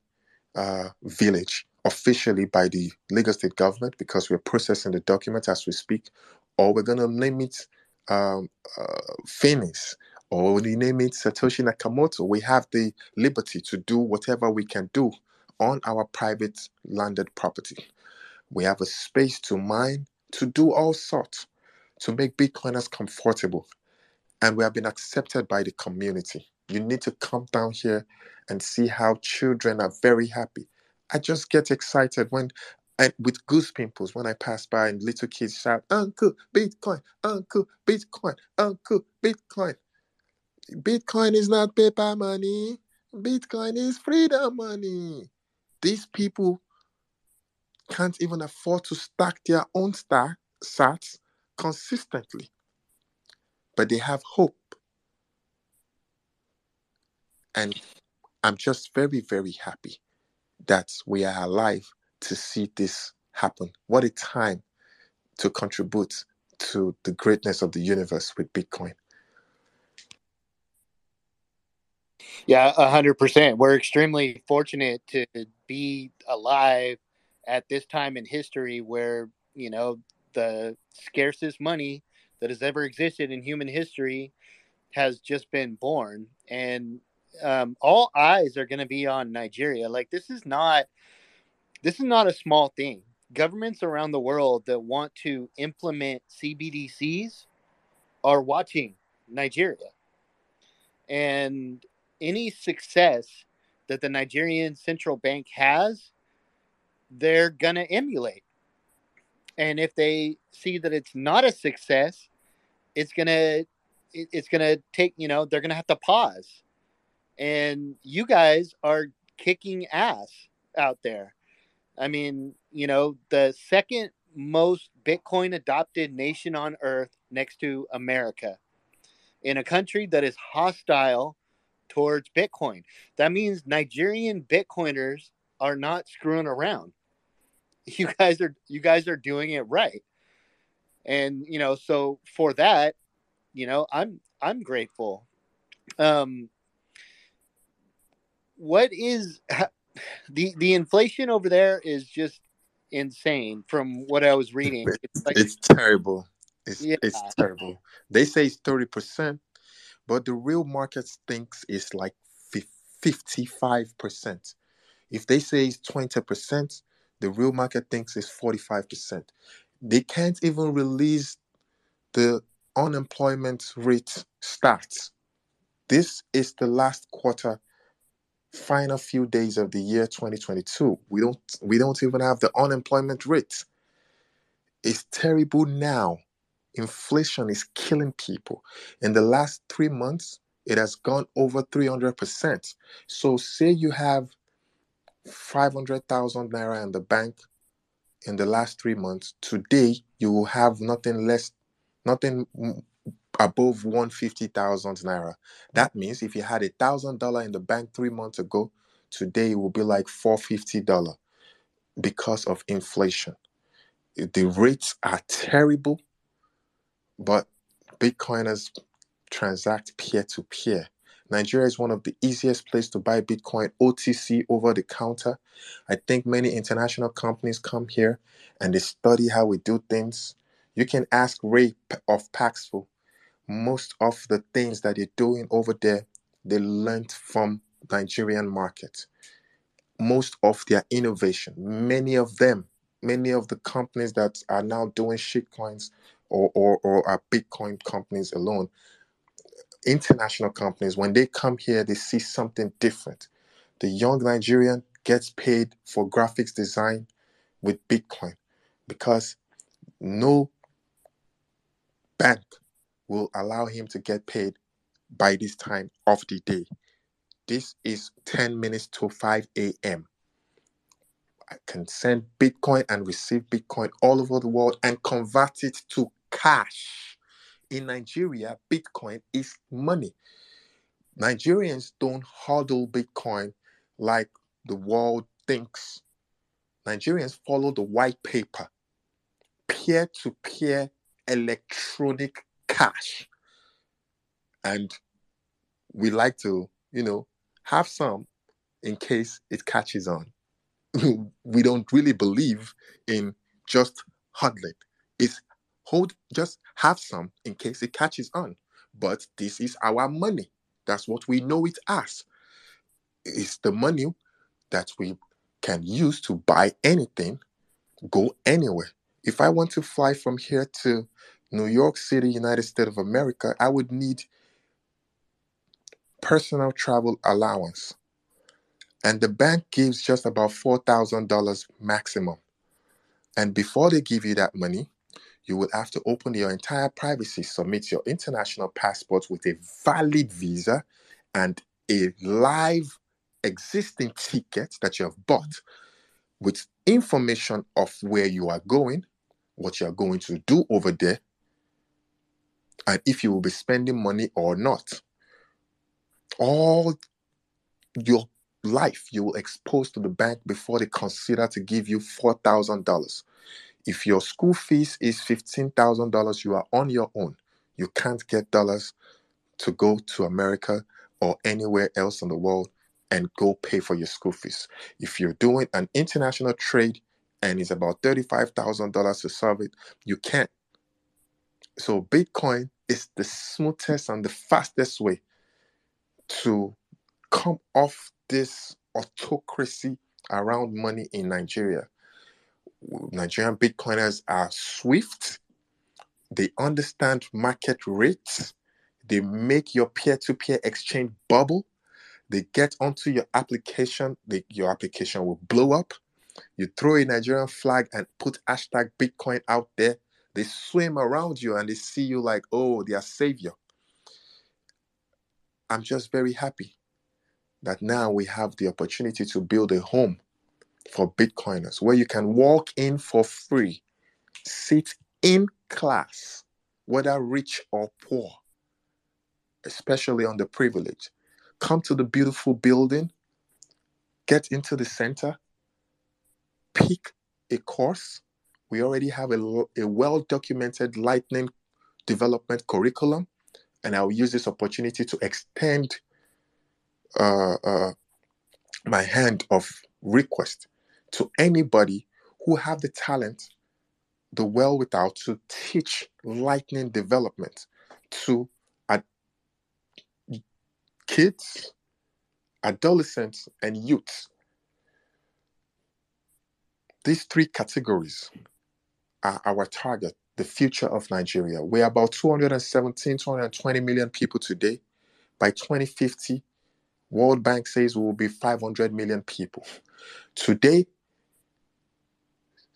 uh, village, officially by the Lagos state government because we're processing the document as we speak, or we're going to name it um, uh, Phoenix, or we name it Satoshi Nakamoto. We have the liberty to do whatever we can do on our private landed property. We have a space to mine, to do all sorts, to make Bitcoiners comfortable and we have been accepted by the community. You need to come down here and see how children are very happy. I just get excited when and with goose pimples when I pass by and little kids shout, Uncle, Bitcoin, Uncle, Bitcoin, Uncle, Bitcoin. Bitcoin is not paper money. Bitcoin is freedom money. These people can't even afford to stack their own stack sats consistently. But they have hope. And I'm just very, very happy that we are alive to see this happen. What a time to contribute to the greatness of the universe with Bitcoin. Yeah, a hundred percent. We're extremely fortunate to be alive at this time in history where you know the scarcest money that has ever existed in human history has just been born, and um, all eyes are going to be on Nigeria. Like this is not this is not a small thing. Governments around the world that want to implement CBDCs are watching Nigeria. And any success that the Nigerian central bank has, they're going to emulate. And if they see that it's not a success, it's to it's to take, you know, they're to have to pause. And you guys are kicking ass out there. I mean, you know, the second most Bitcoin adopted nation on earth next to America in a country that is hostile towards Bitcoin. That means Nigerian Bitcoiners are not screwing around. You guys are you guys are doing it right. And you know, so for that, you know, I'm I'm grateful. Um what is the the inflation over there is just insane from what I was reading. It's, like, it's terrible. It's yeah. it's terrible. They say it's thirty percent, but the real market thinks it's like fifty-five percent. If they say it's twenty percent, the real market thinks it's forty-five percent. They can't even release the unemployment rate stats. This is the last quarter final few days of the year 2022 we don't we don't even have the unemployment rate. It's terrible now. Inflation is killing people. In the last 3 months it has gone over 300% so say you have 500,000 naira in the bank in the last 3 months today you will have nothing less nothing above 150,000 naira. That means if you had a thousand dollar in the bank three months ago, today it will be like 450 dollar because of inflation. The rates are terrible, but Bitcoiners transact peer to peer. Nigeria is one of the easiest places to buy Bitcoin OTC over the counter. I think many international companies come here and they study how we do things. You can ask Ray of Paxful most of the things that they're doing over there, they learned from Nigerian market. Most of their innovation, many of them, many of the companies that are now doing shitcoins or, or, or are Bitcoin companies alone, international companies, when they come here, they see something different. The young Nigerian gets paid for graphics design with Bitcoin because no bank will allow him to get paid by this time of the day. This is 10 minutes to 5 a.m. I can send Bitcoin and receive Bitcoin all over the world and convert it to cash. In Nigeria, Bitcoin is money. Nigerians don't HODL Bitcoin like the world thinks. Nigerians follow the white paper, peer to peer electronic cash. And we like to, you know, have some in case it catches on. we don't really believe in just HODLing. It's hold just have some in case it catches on. But this is our money. That's what we know it as. It's the money that we can use to buy anything, go anywhere. If I want to fly from here to New York City, United States of America, I would need personal travel allowance. And the bank gives just about $4,000 maximum. And before they give you that money, you will have to open your entire privacy, submit your international passport with a valid visa and a live existing ticket that you have bought with information of where you are going, what you are going to do over there, and if you will be spending money or not. All your life you will expose to the bank before they consider to give you $4,000. If your school fees is $15,000, you are on your own. You can't get dollars to go to America or anywhere else in the world and go pay for your school fees. If you're doing an international trade and it's about $35,000 to solve it, you can't. So Bitcoin is the smoothest and the fastest way to come off this autocracy around money in Nigeria. Nigerian Bitcoiners are swift. They understand market rates. They make your peer-to-peer exchange bubble. They get onto your application. They, your application will blow up. You throw a Nigerian flag and put hashtag Bitcoin out there. They swim around you and they see you like, oh, they are savior. I'm just very happy that now we have the opportunity to build a home for Bitcoiners where you can walk in for free, sit in class, whether rich or poor, especially on the privilege. Come to the beautiful building, get into the center, pick a course. We already have a, a well documented Lightning development curriculum, and I'll use this opportunity to extend uh, uh, my hand of request to anybody who have the talent, the well without to teach lightning development to ad- kids, adolescents, and youths. These three categories are our target, the future of Nigeria. We're about 217, 220 million people today. By 2050, World Bank says we will be 500 million people. Today,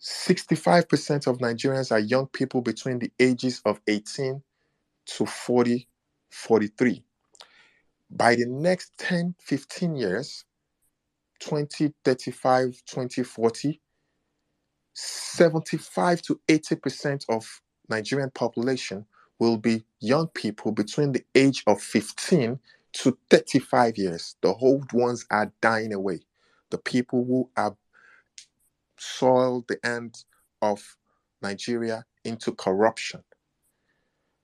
65% of Nigerians are young people between the ages of 18 to 40, 43. By the next 10, 15 years, 2035, 2040, 75 to 80% of Nigerian population will be young people between the age of 15 to 35 years. The old ones are dying away. The people who have soiled the end of Nigeria into corruption.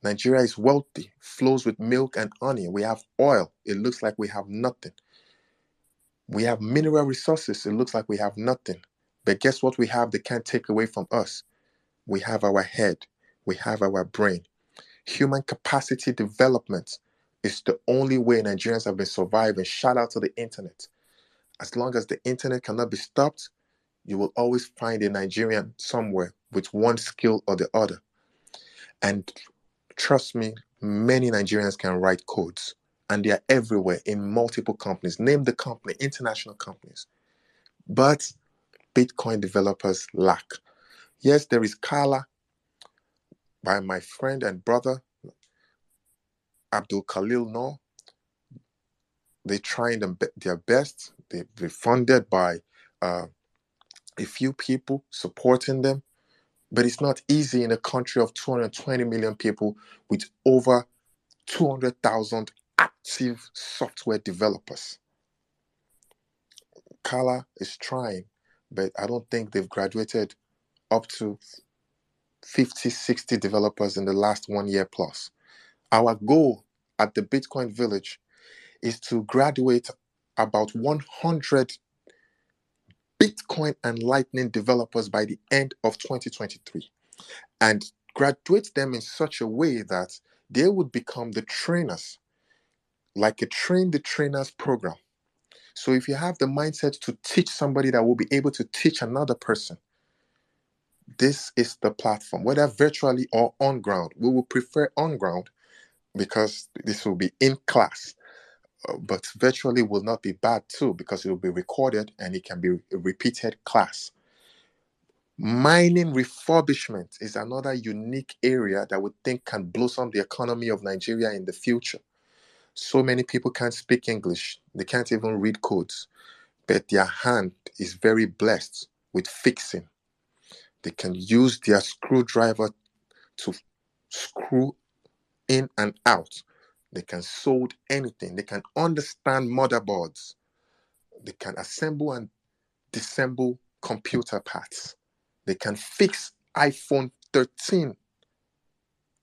Nigeria is wealthy, flows with milk and honey. We have oil. It looks like we have nothing. We have mineral resources. It looks like we have nothing. But guess what we have they can't take away from us? We have our head. We have our brain. Human capacity development is the only way Nigerians have been surviving. Shout out to the internet. As long as the internet cannot be stopped, you will always find a Nigerian somewhere with one skill or the other. And trust me, many Nigerians can write codes and they are everywhere in multiple companies. Name the company, international companies. But Bitcoin developers lack. Yes, there is Qala by my friend and brother Abdul Khalil Noor. They're trying their best. They, they're funded by uh, a few people supporting them. But it's not easy in a country of 220 million people with over 200,000 active software developers. Qala is trying, but I don't think they've graduated up to 50, 60 developers in the last one year plus. Our goal at the Bitcoin Village is to graduate about 100 Bitcoin and Lightning developers by the end of 2023 and graduate them in such a way that they would become the trainers, like a train the trainers program. So if you have the mindset to teach somebody that will be able to teach another person, this is the platform, whether virtually or on ground. We will prefer on ground because this will be in class. Uh, but virtually will not be bad too because it will be recorded and it can be a repeated class. Mining refurbishment is another unique area that we think can blossom the economy of Nigeria in the future. So many people can't speak English, they can't even read codes, but their hand is very blessed with fixing. They can use their screwdriver to screw in and out. They can sold anything. They can understand motherboards. They can assemble and disassemble computer parts. They can fix iPhone 13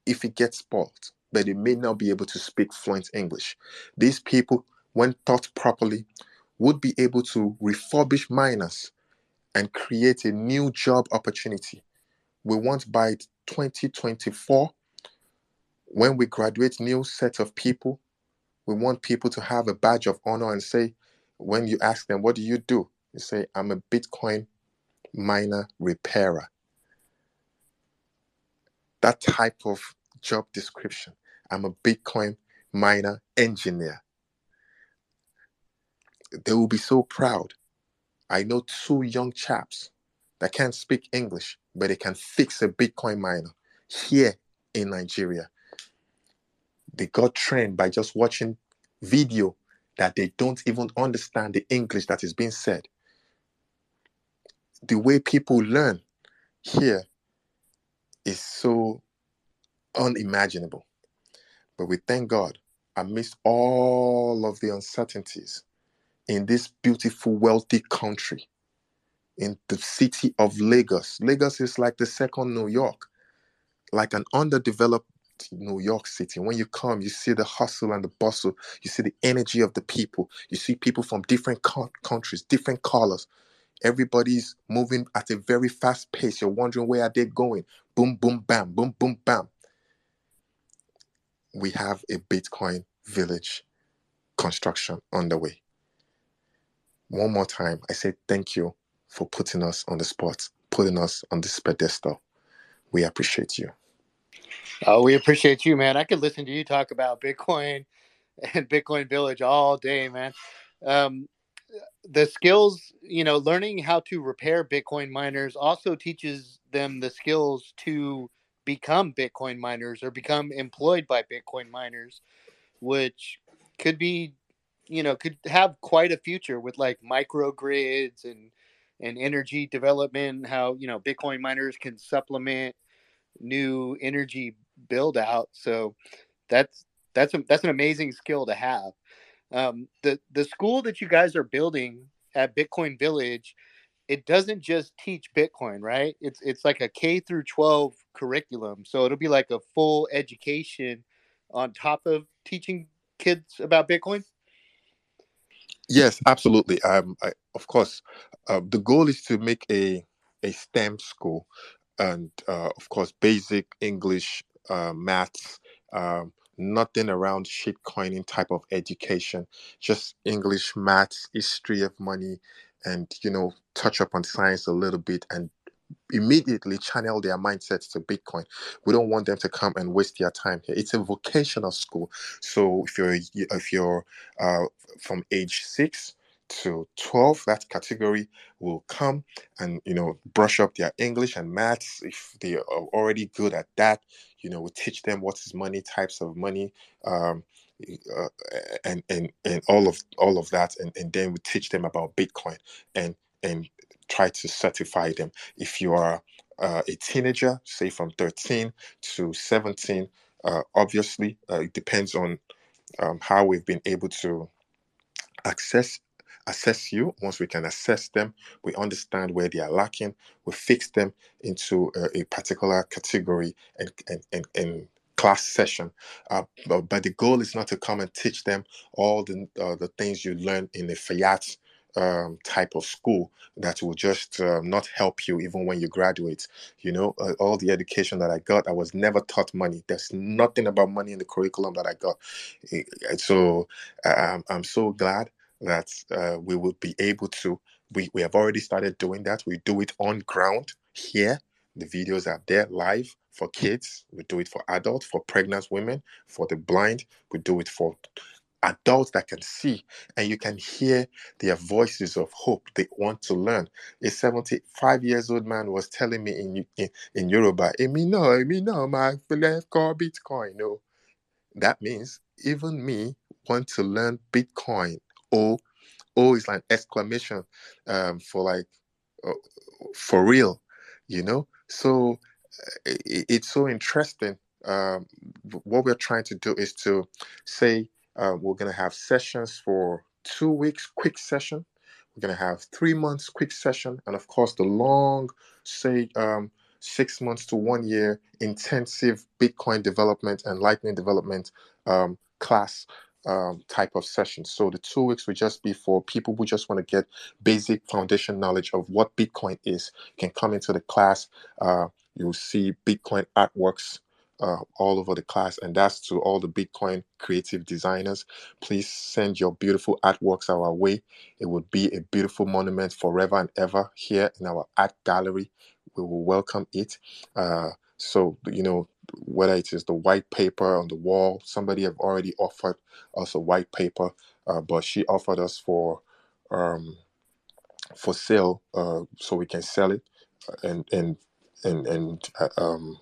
if it gets spoiled, but they may not be able to speak fluent English. These people, when taught properly, would be able to refurbish miners and create a new job opportunity. We want by 2024, when we graduate new set of people, we want people to have a badge of honor and say, when you ask them, what do you do? You say, I'm a Bitcoin miner repairer. That type of job description. I'm a Bitcoin miner engineer. They will be so proud. I know two young chaps that can't speak English, but they can fix a Bitcoin miner here in Nigeria. They got trained by just watching video that they don't even understand the English that is being said. The way people learn here is so unimaginable. But we thank God amidst all of the uncertainties in this beautiful, wealthy country, in the city of Lagos. Lagos is like the second New York, like an underdeveloped New York City. When you come, you see the hustle and the bustle. You see the energy of the people. You see people from different co- countries, different colors. Everybody's moving at a very fast pace. You're wondering where are they going? Boom, boom, bam, boom, boom, bam. We have a Bitcoin village construction underway. One more time, I say thank you for putting us on the spot, putting us on this pedestal. We appreciate you. Oh, we appreciate you, man. I could listen to you talk about Bitcoin and Bitcoin Village all day, man. Um, the skills, you know, learning how to repair Bitcoin miners also teaches them the skills to become Bitcoin miners or become employed by Bitcoin miners, which could be, you know, could have quite a future with like microgrids and and energy development. How you know Bitcoin miners can supplement new energy build out. So that's that's a, that's an amazing skill to have. Um, the the school that you guys are building at Bitcoin Village, it doesn't just teach Bitcoin, right? It's it's like a K through 12 curriculum. So it'll be like a full education on top of teaching kids about Bitcoin. Yes, absolutely. Um, I, of course, uh, the goal is to make a a STEM school, and uh, of course, basic English, uh, maths, um, nothing around shit coining type of education. Just English, maths, history of money, and you know, touch up on science a little bit, and immediately channel their mindsets to Bitcoin. We don't want them to come and waste their time here. It's a vocational school, so if you're if you're uh, from age six to 12 that category will come and you know brush up their english and maths if they are already good at that. You know we teach them what is money types of money um, uh, and and and all of all of that and, and then we teach them about bitcoin and and try to certify them. If you are uh, a teenager say from 13 to 17 uh, obviously uh, it depends on um, how we've been able to access assess you once we can assess them we understand where they are lacking we fix them into a, a particular category and and, and, and class session uh, but, the goal is not to come and teach them all the uh, the things you learn in a fiat um, type of school that will just uh, not help you even when you graduate. You know, uh, all the education that I got, I was never taught money. There's nothing about money in the curriculum that I got. So um, I'm so glad that uh, we will be able to. We, we have already started doing that. We do it on ground here. The videos are there live for kids. We do it for adults, for pregnant women, for the blind. We do it for adults that can see and you can hear their voices of hope they want to learn a 75 years old man was telling me in in, in yoruba "Èmi náà, èmi náà máa fẹ́ kọ́ bitcoin no that means even me want to learn bitcoin oh oh is like exclamation um for like uh, for real you know so uh, i- i- it's so interesting um, what we're trying to do is to say uh, we're going to have sessions for two weeks, quick session. We're going to have three months, quick session, and of course the long, say, um, six months to one year intensive Bitcoin development and Lightning development um, class um, type of session. So the two weeks will just be for people who just want to get basic foundation knowledge of what Bitcoin is. can come into the class. Uh, you'll see Bitcoin artworks uh, all over the class, and that's to all the Bitcoin creative designers. Please send your beautiful artworks our way. It would be a beautiful monument forever and ever here in our art gallery. We will welcome it. Uh, so you know whether it is the white paper on the wall, somebody have already offered us a white paper, uh, but she offered us for um, for sale, uh, so we can sell it, uh, and and and and uh, um,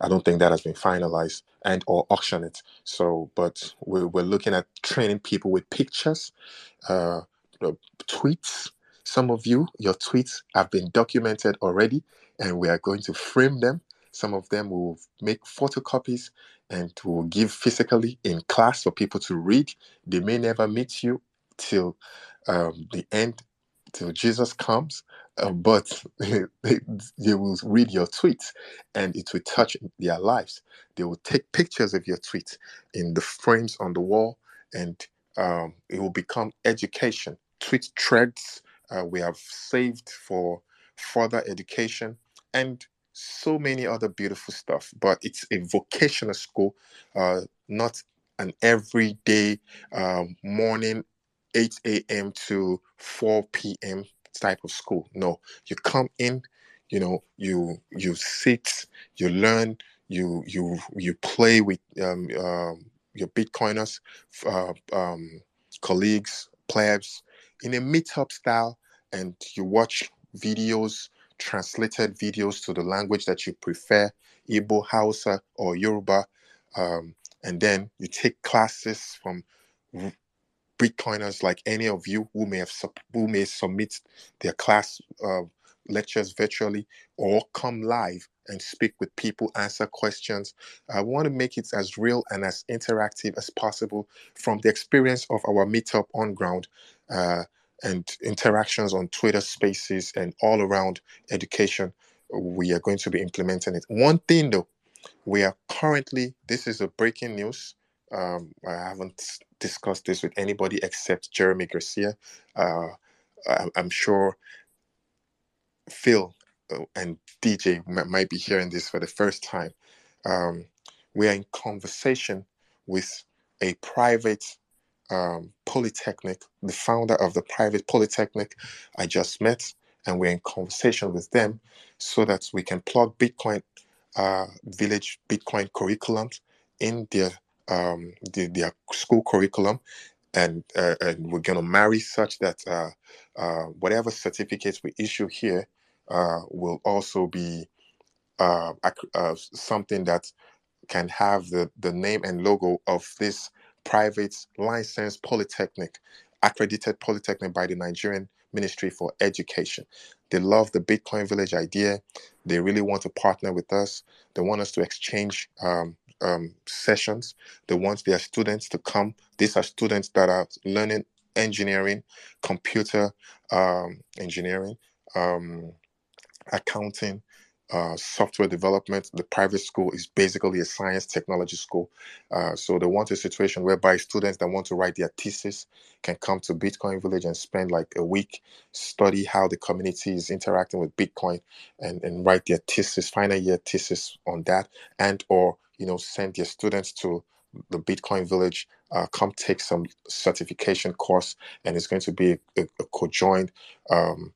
I don't think that has been finalized and or auction it. So, but we're, we're looking at training people with pictures, uh, tweets. Some of you, your tweets have been documented already, and we are going to frame them. Some of them will make photocopies and will give physically in class for people to read. They may never meet you till um, the end, till Jesus comes, uh, but they, they will read your tweets and it will touch their lives. They will take pictures of your tweets in the frames on the wall and um, it will become education. Tweet threads uh, we have saved for further education and so many other beautiful stuff. But it's a vocational school, uh, not an everyday um, morning 8 a.m. to 4 p.m type of school. No, you come in, you know, you you sit, you learn, you you you play with um, um, your Bitcoiners, uh, um, colleagues, plebs in a meetup style, and you watch videos, translated videos to the language that you prefer, Igbo, Hausa, or Yoruba, um, and then you take classes from Bitcoiners like any of you who may have who may submit their class uh, lectures virtually or come live and speak with people, answer questions. I want to make it as real and as interactive as possible from the experience of our meetup on ground uh, and interactions on Twitter spaces and all around education. We are going to be implementing it. One thing though, we are currently, this is a breaking news. Um, I haven't discussed this with anybody except Jeremy Garcia. Uh, I, am sure Phil uh, and DJ might be hearing this for the first time. Um, we are in conversation with a private um, polytechnic, the founder of the private polytechnic I just met, and we're in conversation with them so that we can plug Bitcoin uh, Village Bitcoin curriculums in their um, the, their school curriculum, and uh, and we're going to marry such that uh, uh, whatever certificates we issue here uh, will also be uh, uh, something that can have the, the name and logo of this private licensed polytechnic, accredited polytechnic by the Nigerian Ministry for Education. They love the Bitcoin Village idea. They really want to partner with us. They want us to exchange um, um, sessions. They want their students to come. These are students that are learning engineering, computer um, engineering, um, accounting, uh, software development. The private school is basically a science technology school. Uh, so they want a situation whereby students that want to write their thesis can come to Bitcoin Village and spend like a week, study how the community is interacting with Bitcoin, and, and write their thesis, final year thesis on that, and or you know send their students to the Bitcoin Village, uh, come take some certification course, and it's going to be a, a conjoined um,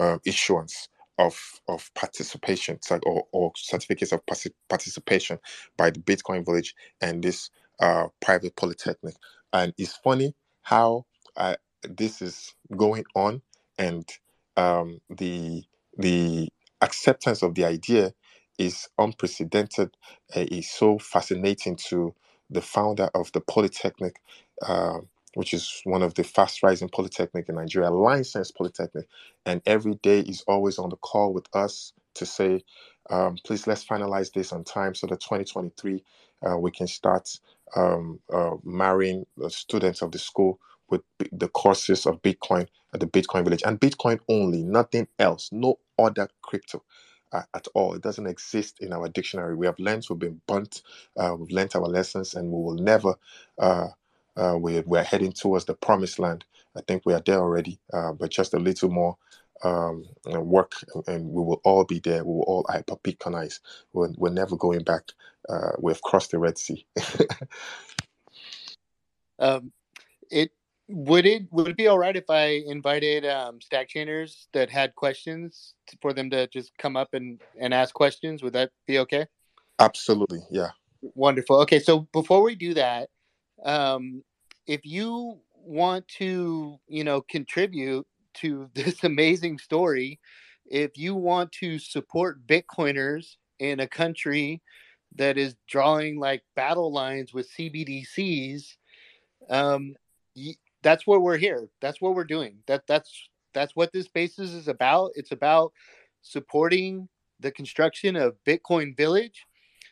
uh, issuance of of participation or, or certificates of participation by the Bitcoin Village and this uh, private polytechnic. And it's funny how uh, this is going on, and um, the the acceptance of the idea is unprecedented. Uh, is so fascinating to the founder of the polytechnic. Uh, which is one of the fast rising polytechnic in Nigeria, Licensed Polytechnic. And every day is always on the call with us to say, Um, please let's finalize this on time so that 2023 uh, we can start um, uh, marrying the students of the school with the courses of Bitcoin at the Bitcoin Village and Bitcoin only, nothing else, no other crypto. Uh, at all. It doesn't exist in our dictionary. We have learned, we've been burnt, uh, we've learned our lessons, and we will never. Uh, uh we, we're heading towards the promised land. I think we are there already, uh, but just a little more um, work, and we will all be there. We will all hyper Bitcoinize. We're, we're never going back. Uh, we've crossed the Red Sea. um, it would it would it be all right if I invited um, stack chainers that had questions for them to just come up and and ask questions? Would that be okay? Absolutely, yeah. Wonderful. Okay, so before we do that, um, if you want to, you know, contribute to this amazing story, if you want to support Bitcoiners in a country that is drawing like battle lines with CBDCs, um, that's what we're here. That's what we're doing. That that's that's what this basis is about. It's about supporting the construction of Bitcoin Village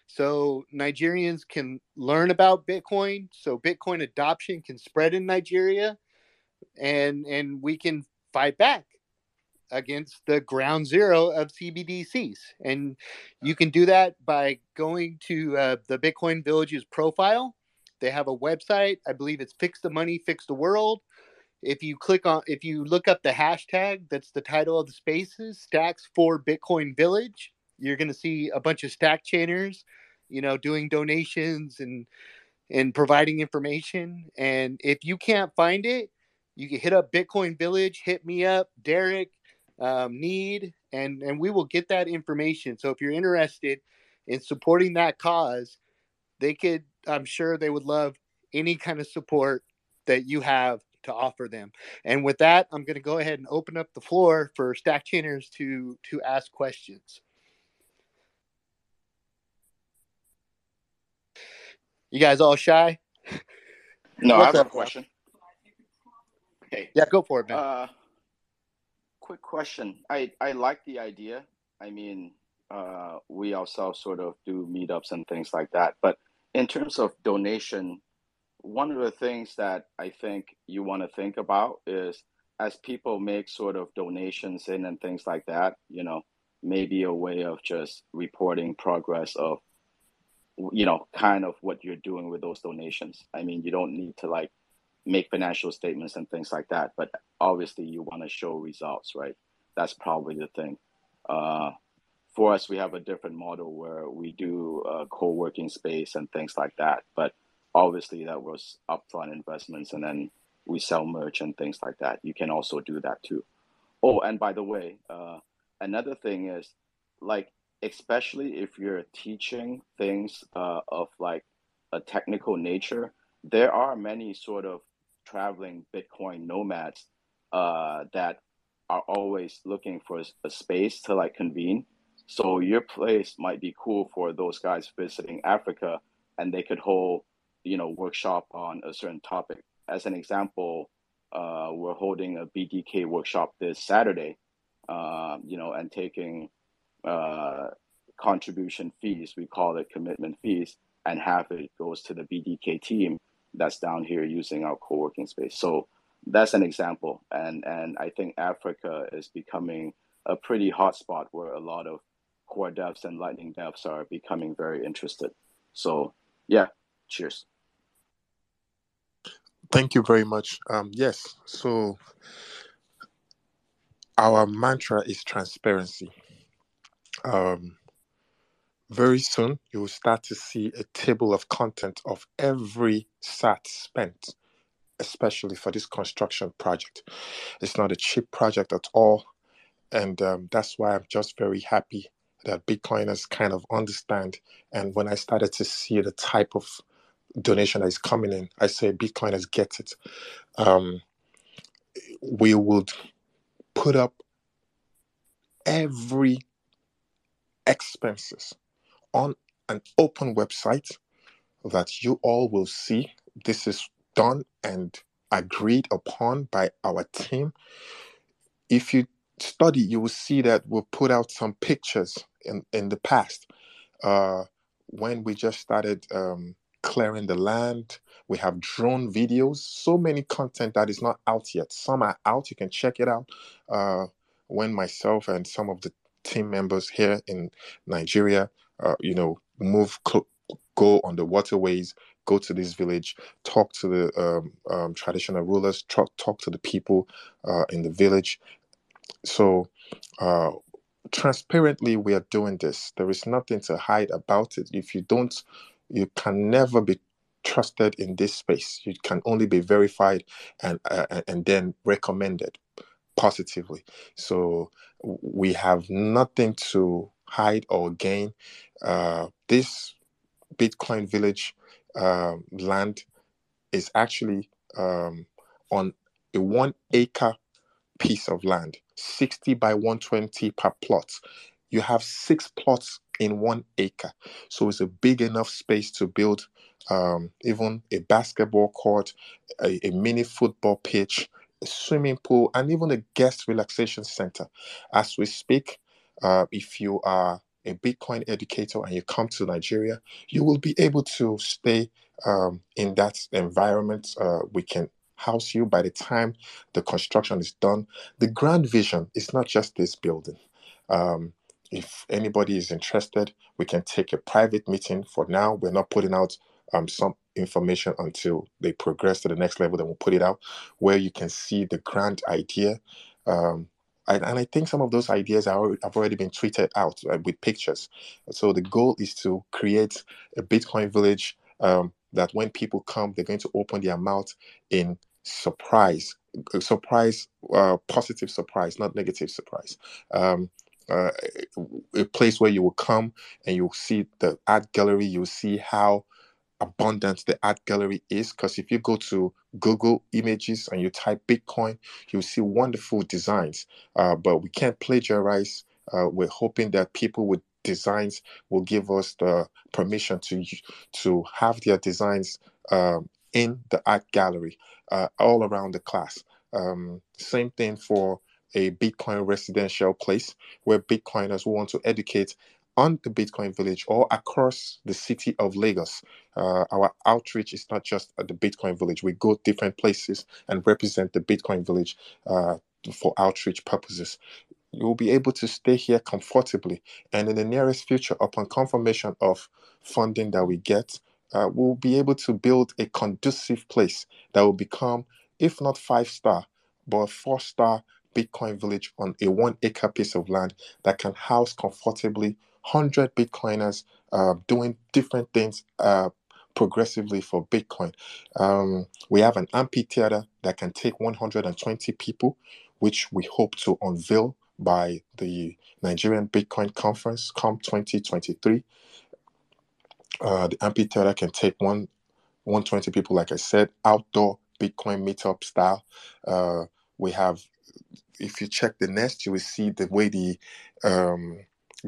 so Nigerians can learn about Bitcoin, so Bitcoin adoption can spread in Nigeria and and we can fight back against the ground zero of CBDCs. And you can do that by going to uh, the Bitcoin Village's profile. They have a website. I believe it's Fix the Money, Fix the World. If you click on, if you look up the hashtag, that's the title of the spaces, Stacks for Bitcoin Village. You're going to see a bunch of stack chainers, you know, doing donations and and providing information. And if you can't find it, you can hit up Bitcoin Village, hit me up, Derek, um, Need, and and we will get that information. So if you're interested in supporting that cause, they could I'm sure they would love any kind of support that you have to offer them. And with that, I'm going to go ahead and open up the floor for stack chainers to to ask questions. You guys all shy? No, What's I have up, a question. Hey. Yeah, go for it, man. Uh, quick question. I I like the idea. I mean, uh, we ourselves sort of do meetups and things like that, but in terms of donation, one of the things that I think you want to think about is as people make sort of donations in and things like that, you know, maybe a way of just reporting progress of, you know, kind of what you're doing with those donations. I mean, you don't need to like make financial statements and things like that, but obviously you want to show results, right? That's probably the thing. Uh, for us, we have a different model where we do a co-working space and things like that. But obviously, that was upfront investments, and then we sell merch and things like that. You can also do that too. Oh, and by the way, uh, another thing is like, especially if you're teaching things uh, of like a technical nature, there are many sort of traveling Bitcoin nomads uh, that are always looking for a space to like convene so your place might be cool for those guys visiting Africa, and they could hold, you know, workshop on a certain topic. As an example, uh, we're holding a BDK workshop this Saturday, uh, you know, and taking uh, contribution fees. We call it commitment fees, and half it goes to the BDK team that's down here using our co-working space. So that's an example, and and I think Africa is becoming a pretty hot spot where a lot of core devs and lightning devs are becoming very interested. So yeah cheers. Thank you very much. Um, yes so our mantra is transparency um, very soon you will start to see a table of content of every sat spent especially for this construction project it's not a cheap project at all and um, that's why i'm just very happy that Bitcoiners kind of understand. And when I started to see the type of donation that is coming in, I say Bitcoiners get it. Um, we would put up every expenses on an open website that you all will see. This is done and agreed upon by our team. If you study, you will see that we'll put out some pictures in, in the past. Uh, when we just started um, clearing the land, we have drone videos, so many content that is not out yet. Some are out, you can check it out. Uh, when myself and some of the team members here in Nigeria, uh, you know, move, cl- go on the waterways, go to this village, talk to the um, um, traditional rulers, talk, talk to the people uh, in the village. So, uh, transparently, we are doing this. There is nothing to hide about it. If you don't, you can never be trusted in this space. You can only be verified and uh, and then recommended positively. So we have nothing to hide or gain. Uh, this Bitcoin Village uh, land is actually um, on a one acre piece of land, 60 by 120 per plot. You have six plots in one acre. So it's a big enough space to build um, even a basketball court, a, a mini football pitch, swimming pool, and even a guest relaxation center. As we speak, uh, if you are a Bitcoin educator and you come to Nigeria, you will be able to stay um, in that environment. Uh, we can house you by the time the construction is done. The grand vision is not just this building. Um, if anybody is interested, we can take a private meeting. For now, we're not putting out um, some information until they progress to the next level. Then we'll put it out where you can see the grand idea. Um, and, and I think some of those ideas are, have already been tweeted out uh, with pictures. So the goal is to create a Bitcoin village um, that when people come, they're going to open their mouth in surprise, uh, surprise, uh, positive surprise, not negative surprise. Um, uh, a place where you will come and you'll see the art gallery, you'll see how abundant the art gallery is because if you go to google images and you type bitcoin you'll see wonderful designs. Uh, but we can't plagiarize uh, we're hoping that people with designs will give us the permission to to have their designs um, in the art gallery uh, all around the class. Um, same thing for a bitcoin residential place where bitcoiners want to educate on the Bitcoin Village or across the city of Lagos. Uh, our outreach is not just at the Bitcoin Village. We go different places and represent the Bitcoin Village uh, for outreach purposes. You will be able to stay here comfortably, and in the nearest future, upon confirmation of funding that we get, uh, we'll be able to build a conducive place that will become, if not five star, but four star Bitcoin village on a one acre piece of land that can house comfortably 100 Bitcoiners uh, doing different things uh, progressively for Bitcoin. Um, we have an amphitheater that can take 120 people, which we hope to unveil by the Nigerian Bitcoin Conference come 2023. Uh, the amphitheater can take one 120 people, like I said, outdoor Bitcoin meetup style. Uh, we have, if you check the nest, you will see the way the um,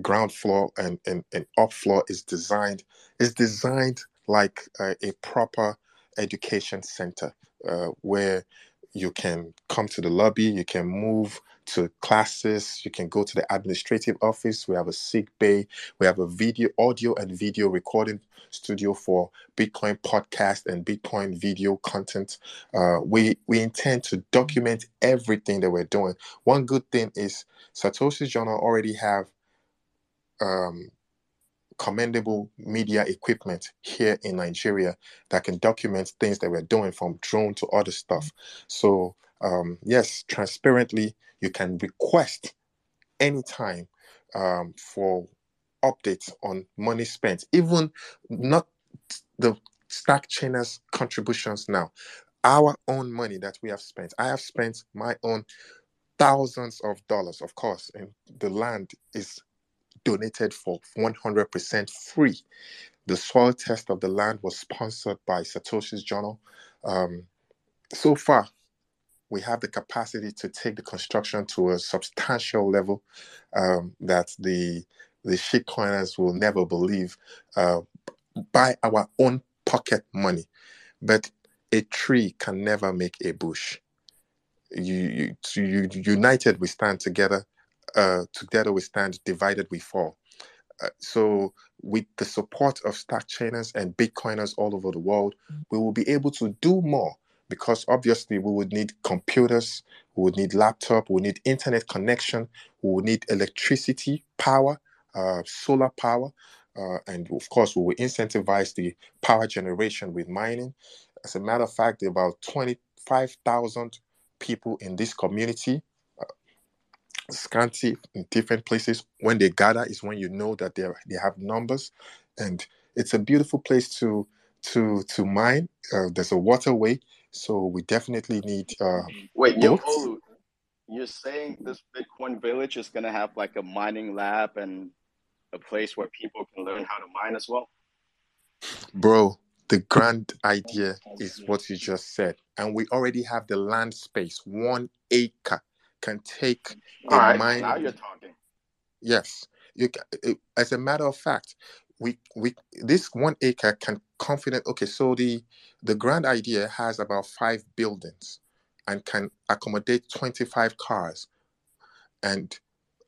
ground floor and, and, and up floor is designed is designed like a, proper education center uh, where you can come to the lobby, you can move to classes, you can go to the administrative office. We have a sick bay, we have a video, audio, and video recording studio for Bitcoin podcast and Bitcoin video content. Uh, we we intend to document everything that we're doing. One good thing is Satoshi's Journal already have um, commendable media equipment here in Nigeria that can document things that we're doing from drone to other stuff. So, um, yes, transparently, you can request anytime um, for updates on money spent, even not the stack chainers contributions now, our own money that we have spent. I have spent my own thousands of dollars, of course, and the land is donated for 100% free. The soil test of the land was sponsored by Satoshi's Journal. Um, so far, we have the capacity to take the construction to a substantial level um, that the the shitcoiners will never believe uh, by our own pocket money. But a tree can never make a bush. you, you, you united we stand together. Uh, together we stand. Divided we fall. Uh, so with the support of stack chainers and bitcoiners all over the world we will be able to do more because obviously we would need computers we would need laptop we would need internet connection we would need electricity power uh, solar power uh, and of course we will incentivize the power generation with mining as a matter of fact about 25000 people in this community scanty in different places. When they gather is when you know that they they have numbers, and it's a beautiful place to to to mine. Uh, there's a waterway, so we definitely need uh, Wait, boats. oh, you're saying this Bitcoin village is gonna have like a mining lab and a place where people can learn how to mine as well? Bro, the grand idea is what you just said, and we already have the land space. One acre can take All a right, now you're talking. Yes, you. ca- it- As a matter of fact, we we this one acre can confident. Okay, so the the grand idea has about five buildings and can accommodate twenty five cars and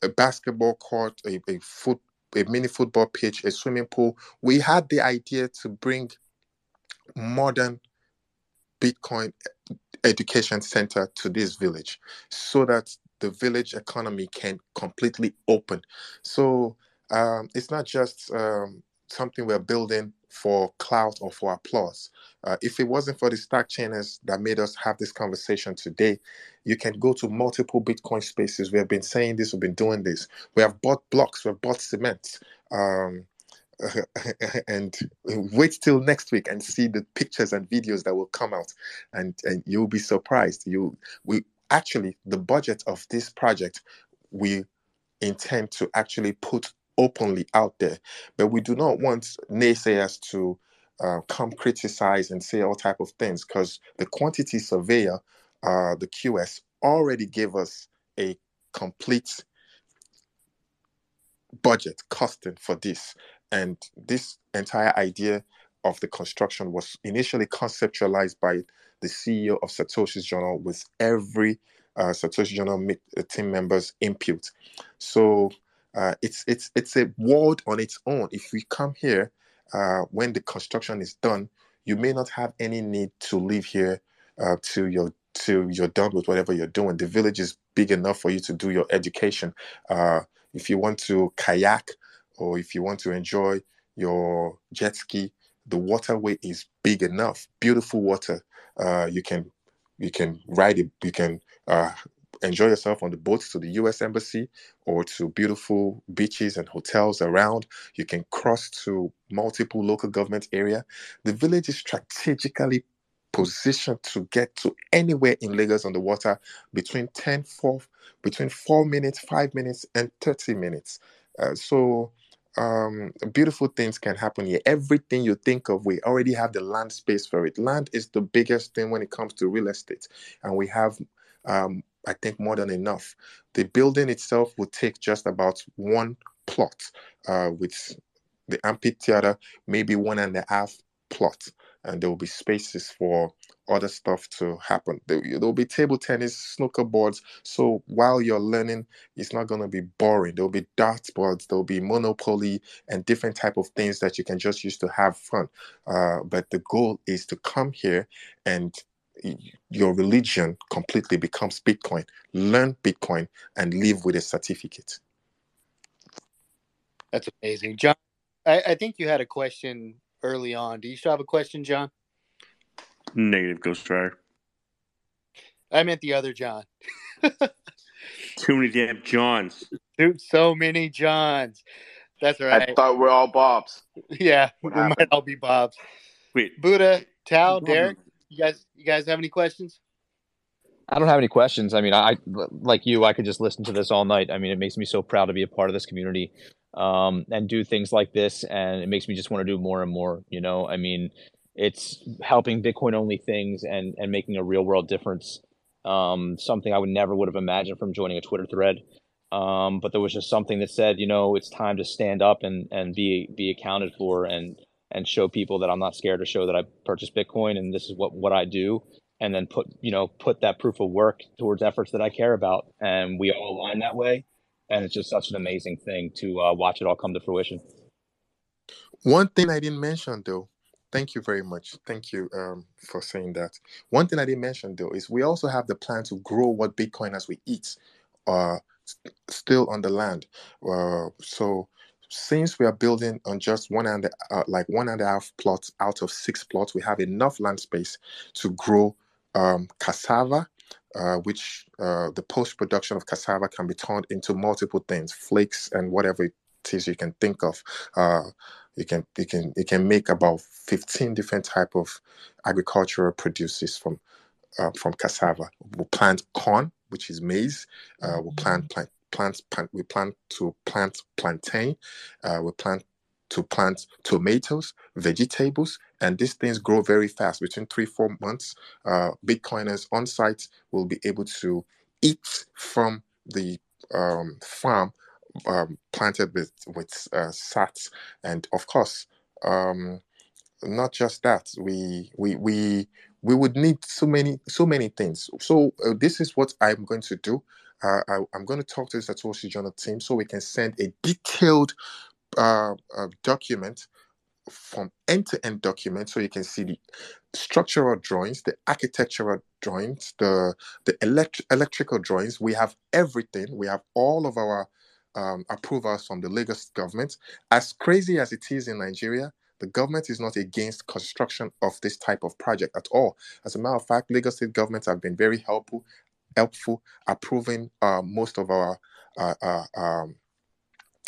a basketball court, a, a foot, a mini football pitch, a swimming pool. We had the idea to bring modern Bitcoin education center to this village so that the village economy can completely open. So um, it's not just um, something we're building for clout or for applause. Uh, if it wasn't for the stack chainers that made us have this conversation today, you can go to multiple Bitcoin spaces. We have been saying this, we've been doing this. We have bought blocks, we've bought cement. Um, and wait till next week and see the pictures and videos that will come out. And and you'll be surprised. You we actually the budget of this project we intend to actually put openly out there. But we do not want naysayers to uh, come criticize and say all type of things because the quantity surveyor uh, the qs already gave us a complete budget costing for this. And this entire idea of the construction was initially conceptualized by the CEO of Satoshi's Journal with every uh, Satoshi Journal me- uh, team members' input. So uh, it's it's it's a world on its own. If we come here uh, when the construction is done, you may not have any need to live here uh, till you're till you're done with whatever you're doing. The village is big enough for you to do your education. Uh, if you want to kayak or if you want to enjoy your jet ski, the waterway is big enough. Beautiful water. Uh, you can you can ride it. You can uh, enjoy yourself on the boats to the U.S. embassy or to beautiful beaches and hotels around. You can cross to multiple local government area. The village is strategically positioned to get to anywhere in Lagos on the water between 10, 4, between 4 minutes, 5 minutes, and 30 minutes. Uh, so um, beautiful things can happen here. Everything you think of, we already have the land space for it. Land is the biggest thing when it comes to real estate, and we have, um, I think, more than enough. The building itself will take just about one plot, uh, with the amphitheater, maybe one and a half plot, and there will be spaces for other stuff to happen. There will be table tennis, snooker boards. So while you're learning, it's not going to be boring. There will be darts boards, there will be monopoly, and different type of things that you can just use to have fun. Uh, but the goal is to come here and your religion completely becomes Bitcoin. Learn Bitcoin and live with a certificate. That's amazing, John. I, I think you had a question early on. Do you still have a question, John? Negative Ghost Rider. I meant the other John. Too many damn Johns. Dude, so many Johns. That's right. I thought we're all Bobs. Yeah, we What might all be Bobs. Wait, Buddha, Tao, Derek, you guys, you guys have any questions? I don't have any questions. I mean, I like you. I could just listen to this all night. I mean, it makes me so proud to be a part of this community um, and do things like this, and it makes me just want to do more and more. You know, I mean, it's helping Bitcoin only things and and making a real world difference. Um, something I would never would have imagined from joining a Twitter thread. Um, but there was just something that said, you know, it's time to stand up and and be be accounted for and and show people that I'm not scared to show that I purchased Bitcoin and this is what what I do. and then put you know put that proof of work towards efforts that I care about, and we all align that way. And it's just such an amazing thing to uh, watch it all come to fruition. One thing I didn't mention though, thank you very much. Thank you um, for saying that. One thing I didn't mention though is we also have the plan to grow what Bitcoin as we eat, uh, still on the land. Uh, so since we are building on just one and uh, like one and a half plots out of six plots, we have enough land space to grow um, cassava, uh, which uh, the post production of cassava can be turned into multiple things, flakes and whatever it is you can think of. Uh, you can you can you can make about 15 different type of agricultural produces from uh, from cassava. We'll plant corn, which is maize. Uh, we'll plant plant plant, plant we plant to plant plantain. Uh, we plant to plant tomatoes, vegetables, and these things grow very fast. Between three, four months, uh, Bitcoiners on site will be able to eat from the um, farm um, planted with with uh, sats, and of course, um, not just that. We we we we would need so many so many things. So uh, this is what I'm going to do. Uh, I, am going to talk to the Satoshi Journal team so we can send a detailed uh, uh, document from end-to-end document so you can see the structural drawings the architectural drawings the the elect- electrical drawings we have everything we have all of our um, approvals from the Lagos government as crazy as it is in Nigeria the government is not against construction of this type of project at all. As a matter of fact, Lagos state governments have been very helpful, helpful approving uh, most of our uh, uh, um,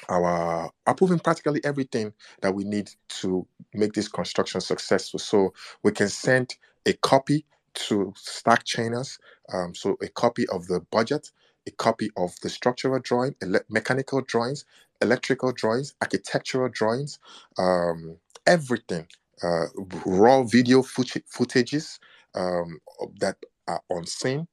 our approving practically everything that we need to make this construction successful. So we can send a copy to stack chainers, um, so a copy of the budget, a copy of the structural drawing, ele- mechanical drawings, electrical drawings, architectural drawings, um, everything, uh, raw video footage, footages um, that are on scene,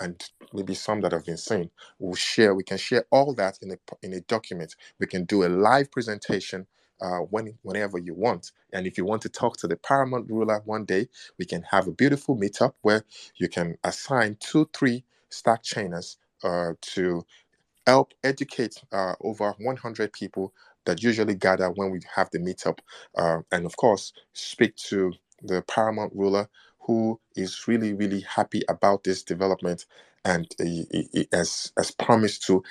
and maybe some that have been seen. We'll share we can share all that in a in a document. We can do a live presentation uh, when whenever you want. And if you want to talk to the paramount ruler one day we can have a beautiful meetup where you can assign two three stack chainers to help educate uh, over 100 people that usually gather when we have the meetup uh, and of course speak to the paramount ruler who is really, really happy about this development and he, he, has promised to,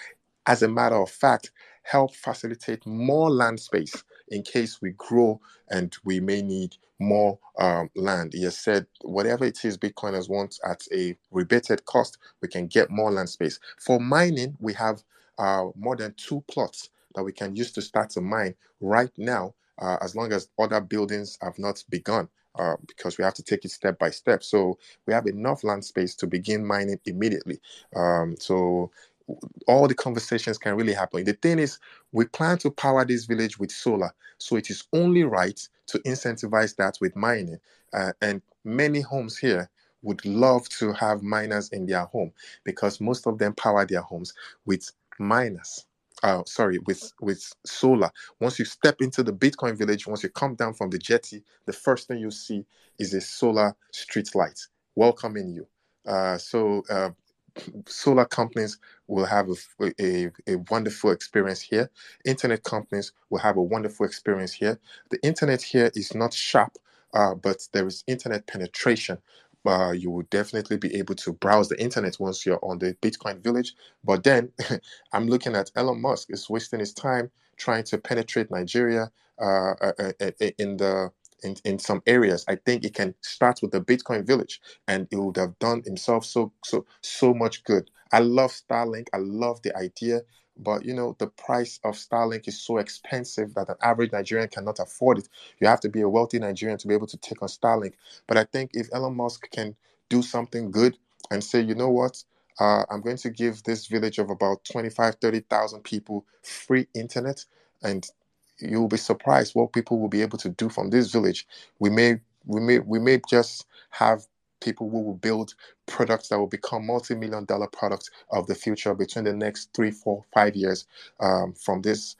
as a matter of fact, help facilitate more land space in case we grow and we may need more um, land. He has said whatever it is Bitcoiners want at a rebated cost, we can get more land space. For mining, we have uh, more than two plots that we can use to start to mine right now, uh, as long as other buildings have not begun uh, because we have to take it step by step. So we have enough land space to begin mining immediately. Um, so all the conversations can really happen. The thing is, we plan to power this village with solar, so it is only right to incentivize that with mining. Uh, and many homes here would love to have miners in their home because most of them power their homes with miners uh, sorry, with with solar. Once you step into the Bitcoin village, once you come down from the jetty, the first thing you see is a solar street light welcoming you. Uh, so uh, solar companies will have a, a, a, wonderful experience here. Internet companies will have a wonderful experience here. The internet here is not sharp, uh, but there is internet penetration uh, you will definitely be able to browse the internet once you're on the Bitcoin village. But then I'm looking at Elon Musk is wasting his time trying to penetrate Nigeria uh, uh, uh, uh in the in, in some areas. I think it can start with the Bitcoin village and it would have done himself so so so much good. I love Starlink. I love the idea. But you know, the price of Starlink is so expensive that an average Nigerian cannot afford it. You have to be a wealthy Nigerian to be able to take on Starlink. But I think if Elon Musk can do something good and say, you know what, uh, I'm going to give this village of about 25, 30,000 people free internet, and you'll be surprised what people will be able to do from this village. We may, we may, we may just have people who will build products that will become multi-million dollar products of the future between the next three, four, five years um, from this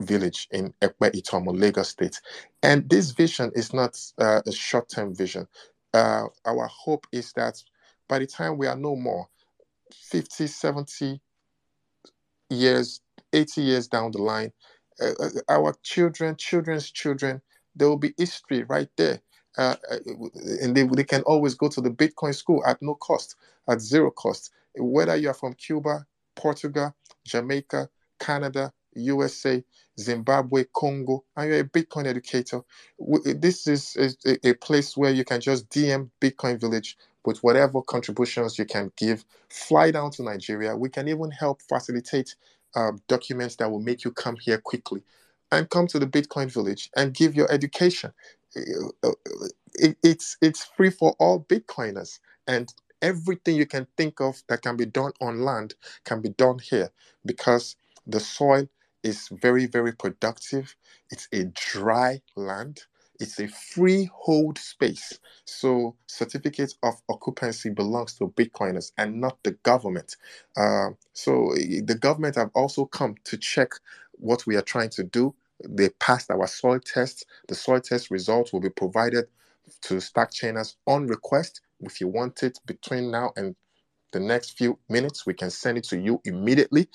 village in Ekpe Itomo, Lagos State. And this vision is not uh, a short-term vision. uh, our hope is that by the time we are no more, 50, 70 years, 80 years down the line, uh, uh, our children, children's children, there will be history right there. Uh, uh, and they, they can always go to the Bitcoin school at no cost, at zero cost. Whether you are from Cuba, Portugal, Jamaica, Canada, USA, Zimbabwe, Congo, and you're a Bitcoin educator, this is a, a place where you can just DM Bitcoin Village with whatever contributions you can give. Fly down to Nigeria. We can even help facilitate uh, documents that will make you come here quickly and come to the Bitcoin Village and give your education. It, it's it's free for all Bitcoiners, and everything you can think of that can be done on land can be done here because the soil is very very productive. It's a dry land. It's a freehold space. So certificate of occupancy belongs to Bitcoiners and not the government. Uh, so the government have also come to check what we are trying to do. They passed our soil test. The soil test results will be provided to stack chainers on request. If you want it between now and the next few minutes. We can send it to you immediately.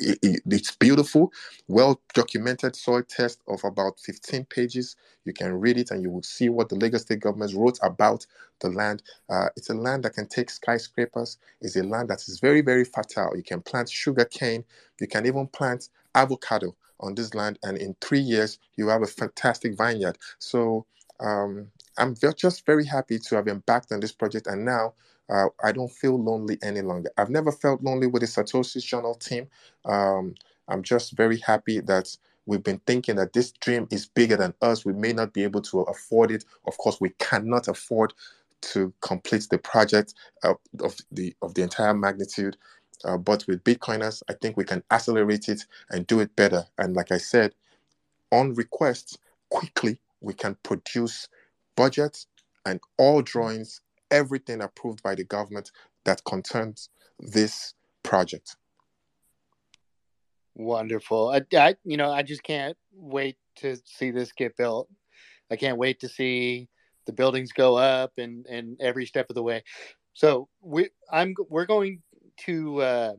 It's beautiful, well documented soil test of about 15 pages. You can read it and you will see what the Lagos State government wrote about the land. Uh, it's a land that can take skyscrapers. It's a land that is very, very fertile. You can plant sugar cane. You can even plant avocado on this land. And in three years, you have a fantastic vineyard. So um, I'm just very happy to have embarked on this project. And now uh, I don't feel lonely any longer. I've never felt lonely with the Satoshi Journal team. Um, I'm just very happy that we've been thinking that this dream is bigger than us. We may not be able to afford it. Of course, we cannot afford to complete the project of, of the of the entire magnitude. Uh, but with Bitcoiners, I think we can accelerate it and do it better. And like I said, on request, quickly we can produce budgets and all drawings everything approved by the government that concerns this project. Wonderful. I, I, you know, I just can't wait to see this get built. I can't wait to see the buildings go up and and every step of the way. So we, I'm, we're going to, uh,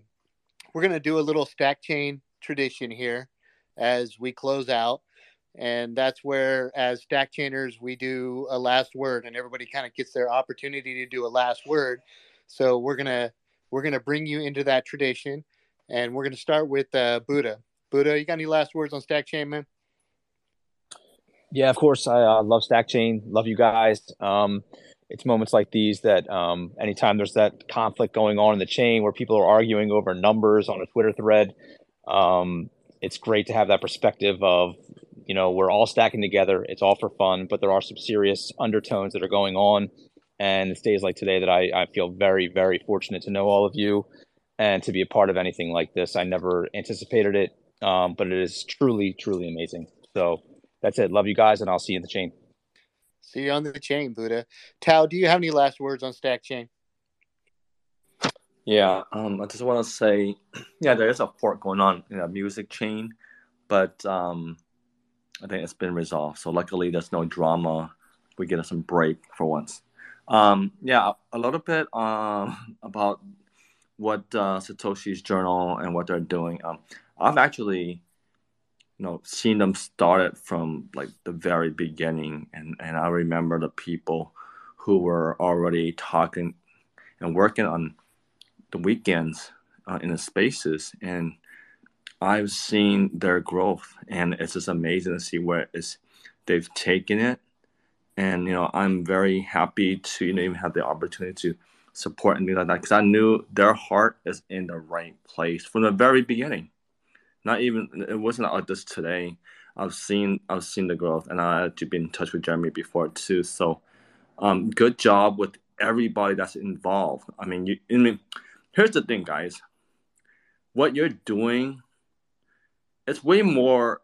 we're going to do a little stack chain tradition here as we close out and that's where as stack chainers we do a last word and everybody kind of gets their opportunity to do a last word. So we're gonna we're gonna bring you into that tradition and we're gonna start with uh, buddha. Buddha you got any last words on stack chain man? Yeah of course. I uh, love stack chain. Love you guys. Um, it's moments like these that um, anytime there's that conflict going on in the chain where people are arguing over numbers on a twitter thread um, it's great to have that perspective of you know we're all stacking together. It's all for fun but there are some serious undertones that are going on. And it's days like today that I, I feel very very fortunate to know all of you and to be a part of anything like this. I never anticipated it um, but it is truly truly amazing. So that's it. Love you guys and i'll see you in the chain. See you on the chain buddha. Tao do you have any last words on stack chain? Yeah um, i just want to say yeah there is a fork going on in a music chain but um, I think it's been resolved. So luckily, there's no drama. We get some break for once. Um, yeah, a little bit um, about what uh, Satoshi's journal and what they're doing. Um, I've actually, you know, seen them started from like the very beginning, and and I remember the people who were already talking and working on the weekends uh, in the spaces and I've seen their growth, and it's just amazing to see where it's they've taken it. And you know, I'm very happy to you know even have the opportunity to support and things like that because I knew their heart is in the right place from the very beginning. Not even it wasn't like this today. I've seen I've seen the growth, and I had to be in touch with Jeremy before too. So, um, good job with everybody that's involved. I mean, you. I mean, here's the thing, guys. What you're doing it's way more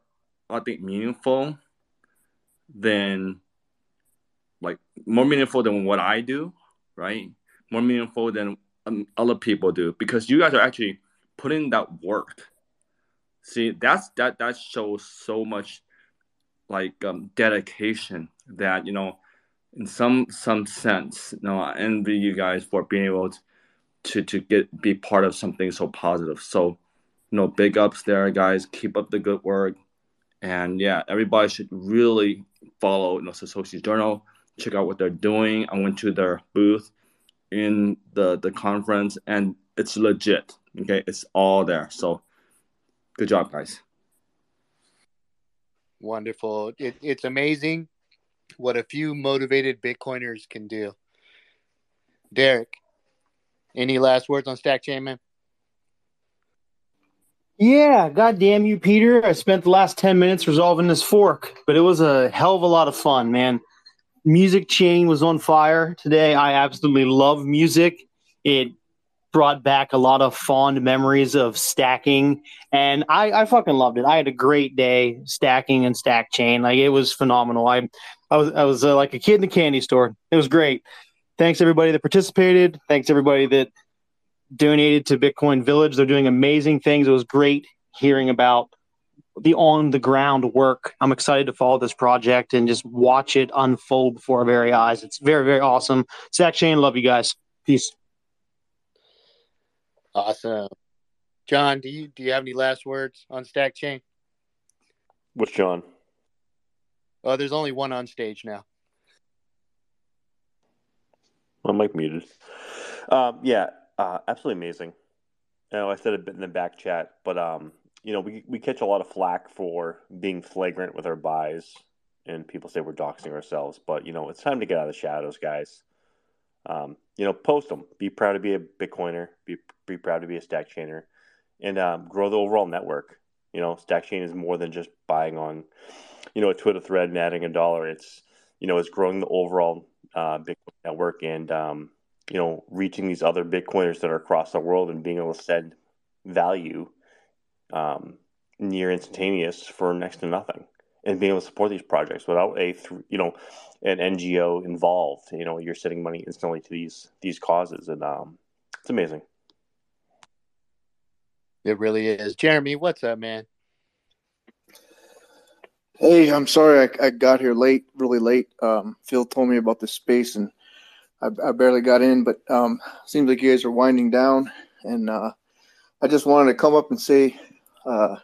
I think meaningful than like more meaningful than what I do, right? More meaningful than um, other people do because you guys are actually putting that work. See, that's that that shows so much like um, dedication that you know in some some sense, you know, I envy you guys for being able to to, to get be part of something so positive. So, know, big ups there, guys. Keep up the good work. And yeah, everybody should really follow you know, Satoshi's Journal. Check out what they're doing. I went to their booth in the the conference, and it's legit. Okay, it's all there. So, good job, guys. Wonderful. It, it's amazing what a few motivated Bitcoiners can do. Derek, any last words on Stack Chain, man? Yeah, goddamn you, Peter. I spent the last 10 minutes resolving this fork, but it was a hell of a lot of fun, man. Music chain was on fire today. I absolutely love music. It brought back a lot of fond memories of stacking, and I, I fucking loved it. I had a great day stacking and stack chain. Like it was phenomenal. I, I was, I was uh, like a kid in a candy store. It was great. Thanks everybody that participated. Thanks everybody that donated to Bitcoin Village. They're doing amazing things. It was great hearing about the on the ground work. I'm excited to follow this project and just watch it unfold before our very eyes. It's very, very awesome. Stack Chain, love you guys. Peace. Awesome. John, do you do you have any last words on Stack Chain? What's John? Oh, there's only one on stage now. I'm like muted. Um, yeah, uh, absolutely amazing. You know, I said a bit in the back chat, but um, you know, we we catch a lot of flack for being flagrant with our buys, and people say we're doxing ourselves. But you know, it's time to get out of the shadows, guys. Um, you know, post them. Be proud to be a Bitcoiner. Be be proud to be a stack chainer, and um, grow the overall network. You know, stack chain is more than just buying on, you know, a Twitter thread and adding a dollar. It's you know, it's growing the overall uh, Bitcoin network and um, you know reaching these other Bitcoiners that are across the world and being able to send value um, near instantaneous for next to nothing and being able to support these projects without a you know an NGO involved. You know, you're sending money instantly to these these causes, and um, it's amazing. It really is. Jeremy, what's up, man? Hey, I'm sorry I, I got here late, really late. Um, Phil told me about the space, and I, I barely got in. But um, seems like you guys are winding down, and uh, I just wanted to come up and say uh,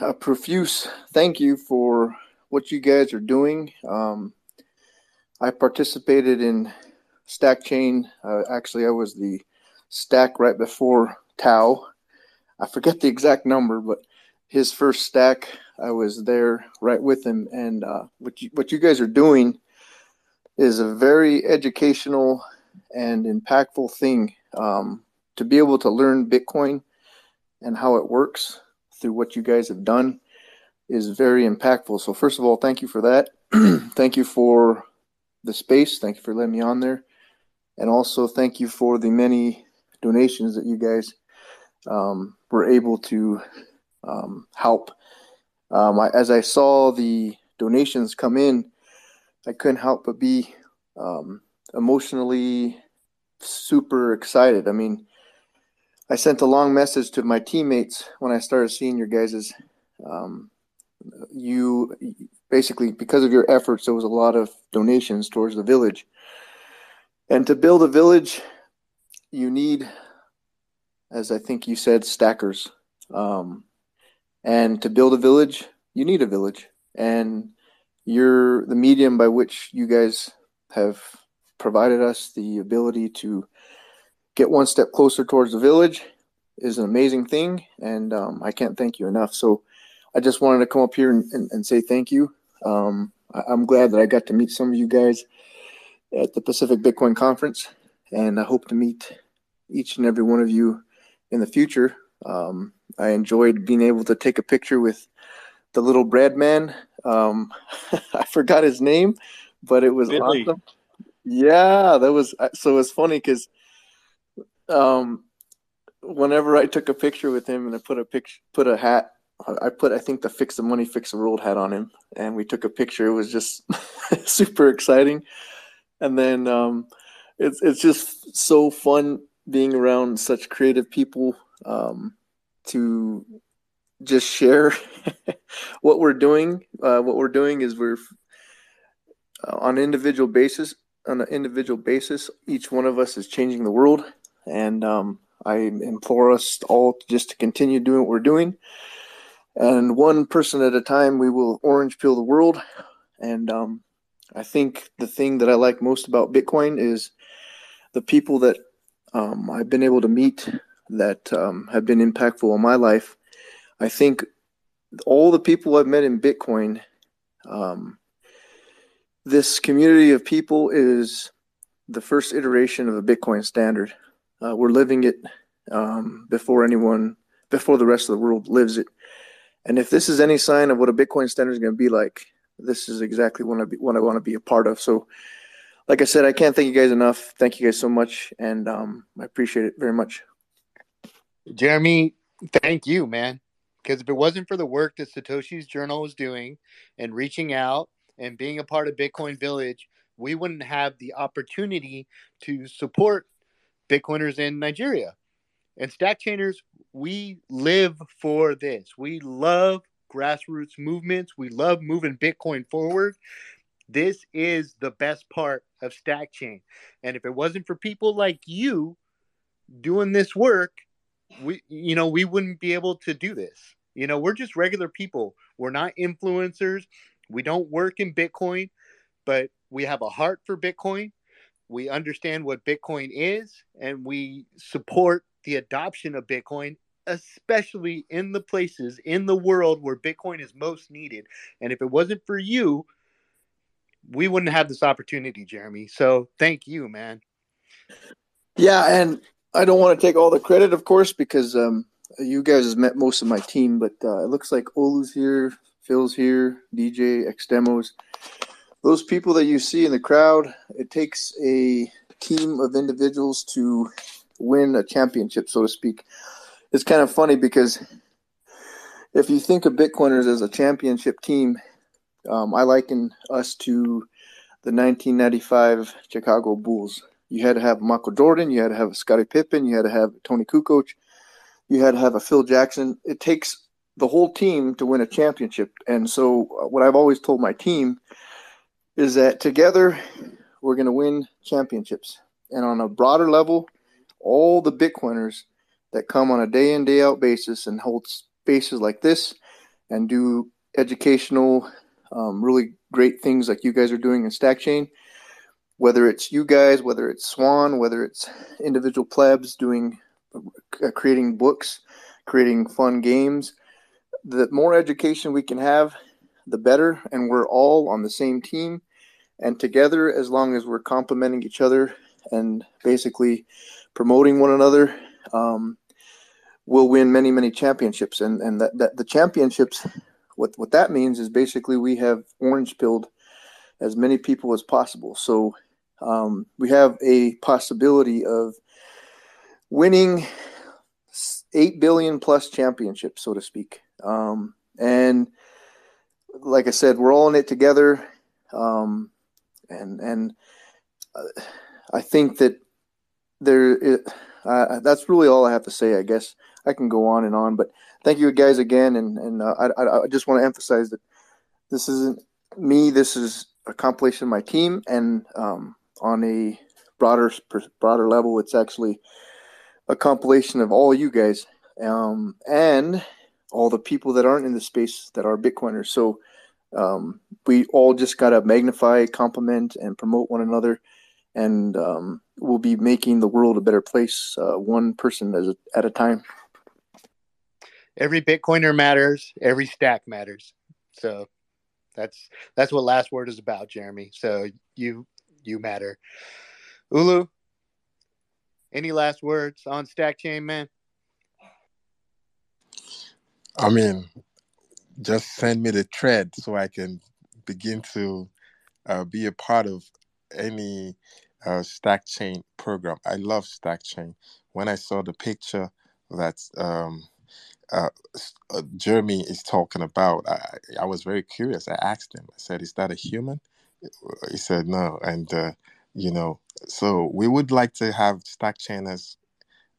a profuse thank you for what you guys are doing. Um, I participated in Stack Chain. Uh, actually, I was the stack right before Tao. I forget the exact number, but his first stack, I was there right with him. And uh, what you, what you guys are doing is a very educational and impactful thing. Um, to be able to learn Bitcoin and how it works through what you guys have done is very impactful. So, first of all, thank you for that. thank you for the space. Thank you for letting me on there. And also, thank you for the many donations that you guys um, were able to um, help. Um, I, as I saw the donations come in, I couldn't help but be um, emotionally super excited. I mean, I sent a long message to my teammates when I started seeing your guys's um, you basically because of your efforts there was a lot of donations towards the village. And to build a village you need as i think you said stackers. Um, and to build a village you need a village. And you're the medium by which you guys have provided us the ability to get one step closer towards the village is an amazing thing and um, i can't thank you enough so I just wanted to come up here and, and, and say thank you. Um, I, am glad that I got to meet some of you guys at the Pacific Bitcoin Conference, and I hope to meet each and every one of you in the future. Um, I enjoyed being able to take a picture with the little bread man. Um, I forgot his name, but it was Billy. awesome. Yeah, that was so. It's funny because um, whenever I took a picture with him and I put a picture, put a hat I put I think the fix the money fix the world hat on him, and we took a picture. It was just super exciting, and then um, it's it's just so fun being around such creative people um, to just share what we're doing. Uh, what we're doing is we're uh, on an individual basis, on an individual basis, each one of us is changing the world, and um, I implore us all just to continue doing what we're doing. And one person at a time, we will orange peel the world. And um, I think the thing that I like most about Bitcoin is the people that um, I've been able to meet that um, have been impactful in my life. I think all the people I've met in Bitcoin, um, this community of people is the first iteration of a Bitcoin standard. Uh, we're living it um, before anyone, before the rest of the world lives it. And if this is any sign of what a Bitcoin standard is going to be like, this is exactly what I, be, what I want to be a part of. So, like I said, I can't thank you guys enough. Thank you guys so much, and um, I appreciate it very much. Jeremy, thank you, man. Because if it wasn't for the work that Satoshi's Journal was doing and reaching out and being a part of Bitcoin Village, we wouldn't have the opportunity to support Bitcoiners in Nigeria. And Stack Chainers, we live for this. We love grassroots movements. We love moving Bitcoin forward. This is the best part of Stack Chain. And if it wasn't for people like you doing this work, we you know, we wouldn't be able to do this. You know, we're just regular people. We're not influencers. We don't work in Bitcoin, but we have a heart for Bitcoin. We understand what Bitcoin is and we support the adoption of Bitcoin, especially in the places in the world where Bitcoin is most needed. And if it wasn't for you, we wouldn't have this opportunity, Jeremy. So thank you, man. Yeah, and I don't want to take all the credit, of course, because um, you guys have met most of my team, but uh, it looks like Olu's here, Phil's here, DJ, X Demos. Those people that you see in the crowd, it takes a team of individuals to win a championship, so to speak. It's kind of funny because if you think of Bitcoiners as a championship team, um, I liken us to the 1995 Chicago Bulls. You had to have Michael Jordan, you had to have Scottie Pippen, you had to have Toni Kukoc, you had to have a Phil Jackson. It takes the whole team to win a championship. And so, uh, what I've always told my team is that together we're going to win championships. And on a broader level, all the Bitcoiners that come on a day in, day out basis and hold spaces like this and do educational, um, really great things like you guys are doing in Stack Chain. Whether it's you guys, whether it's Swan, whether it's individual plebs doing, uh, creating books, creating fun games, the more education we can have, the better. And we're all on the same team and together, as long as we're complementing each other and basically promoting one another, um, we'll win many, many championships. And and that, that the championships, what what that means is basically we have orange pilled as many people as possible. So um, we have a possibility of winning eight billion plus championships, so to speak. Um, and like I said, we're all in it together. Um, and and uh, I think that there uh, that's really all I have to say. I guess I can go on and on, but thank you guys again, and and uh, I I just want to emphasize that this isn't me. This is a compilation of my team, and um, on a broader broader level, it's actually a compilation of all you guys um, and all the people that aren't in the space that are Bitcoiners. So um, we all just got to magnify, complement, and promote one another and um, we'll be making the world a better place, uh, one person a, at a time. Every Bitcoiner matters. Every stack matters. So that's that's what last word is about, Jeremy. So you you matter. Olu, any last words on Stack Chain, man? I mean, just send me the thread so I can begin to uh, be a part of any uh, stack chain program. I love stack chain. When I saw the picture that um, uh, uh, Jeremy is talking about, I, I was very curious. I asked him, I said, Is that a human? He said, No. And, uh, you know, so we would like to have stack chainers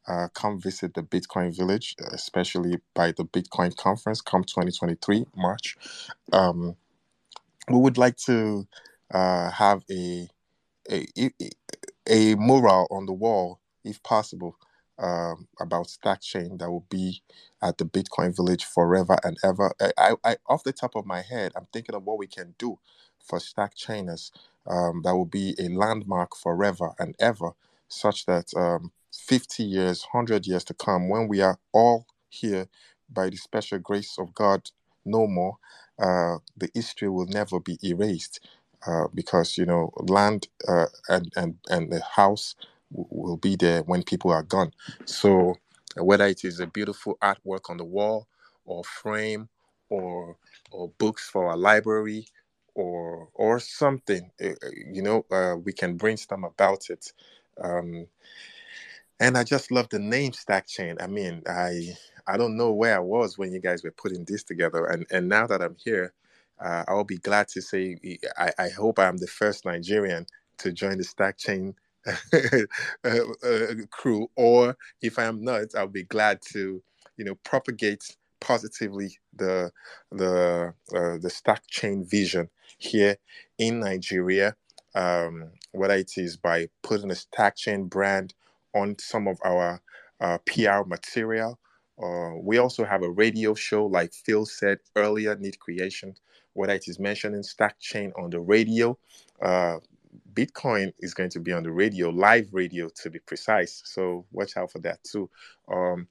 uh, come visit the Bitcoin Village, especially by the Bitcoin conference come 2023 March. Um, we would like to uh, have a, a a mural on the wall, if possible, um, about Stack Chain that will be at the Bitcoin Village forever and ever. I, I, off the top of my head, I'm thinking of what we can do for Stack Chainers um, that will be a landmark forever and ever, such that um, 50 years, 100 years to come, when we are all here by the special grace of God, no more, uh, the history will never be erased. Uh, because you know land uh, and and and the house w- will be there when people are gone. So whether it is a beautiful artwork on the wall, or frame, or or books for a library, or or something, uh, uh, you know, uh, we can brainstorm about it. Um, and I just love the name Stack Chain. I mean, I I don't know where I was when you guys were putting this together, and and now that I'm here, uh, I'll be glad to say I, I hope I'm the first Nigerian to join the Stack Chain uh, uh, crew, or if I am not, I'll be glad to you know propagate positively the the uh, the Stack Chain vision here in Nigeria. Um, whether it is by putting a Stack Chain brand on some of our uh, PR material. Uh, we also have a radio show, like Phil said earlier, Need Creation, whether it is mentioning Stack Chain on the radio. Uh, Bitcoin is going to be on the radio, live radio to be precise. So watch out for that too. Um,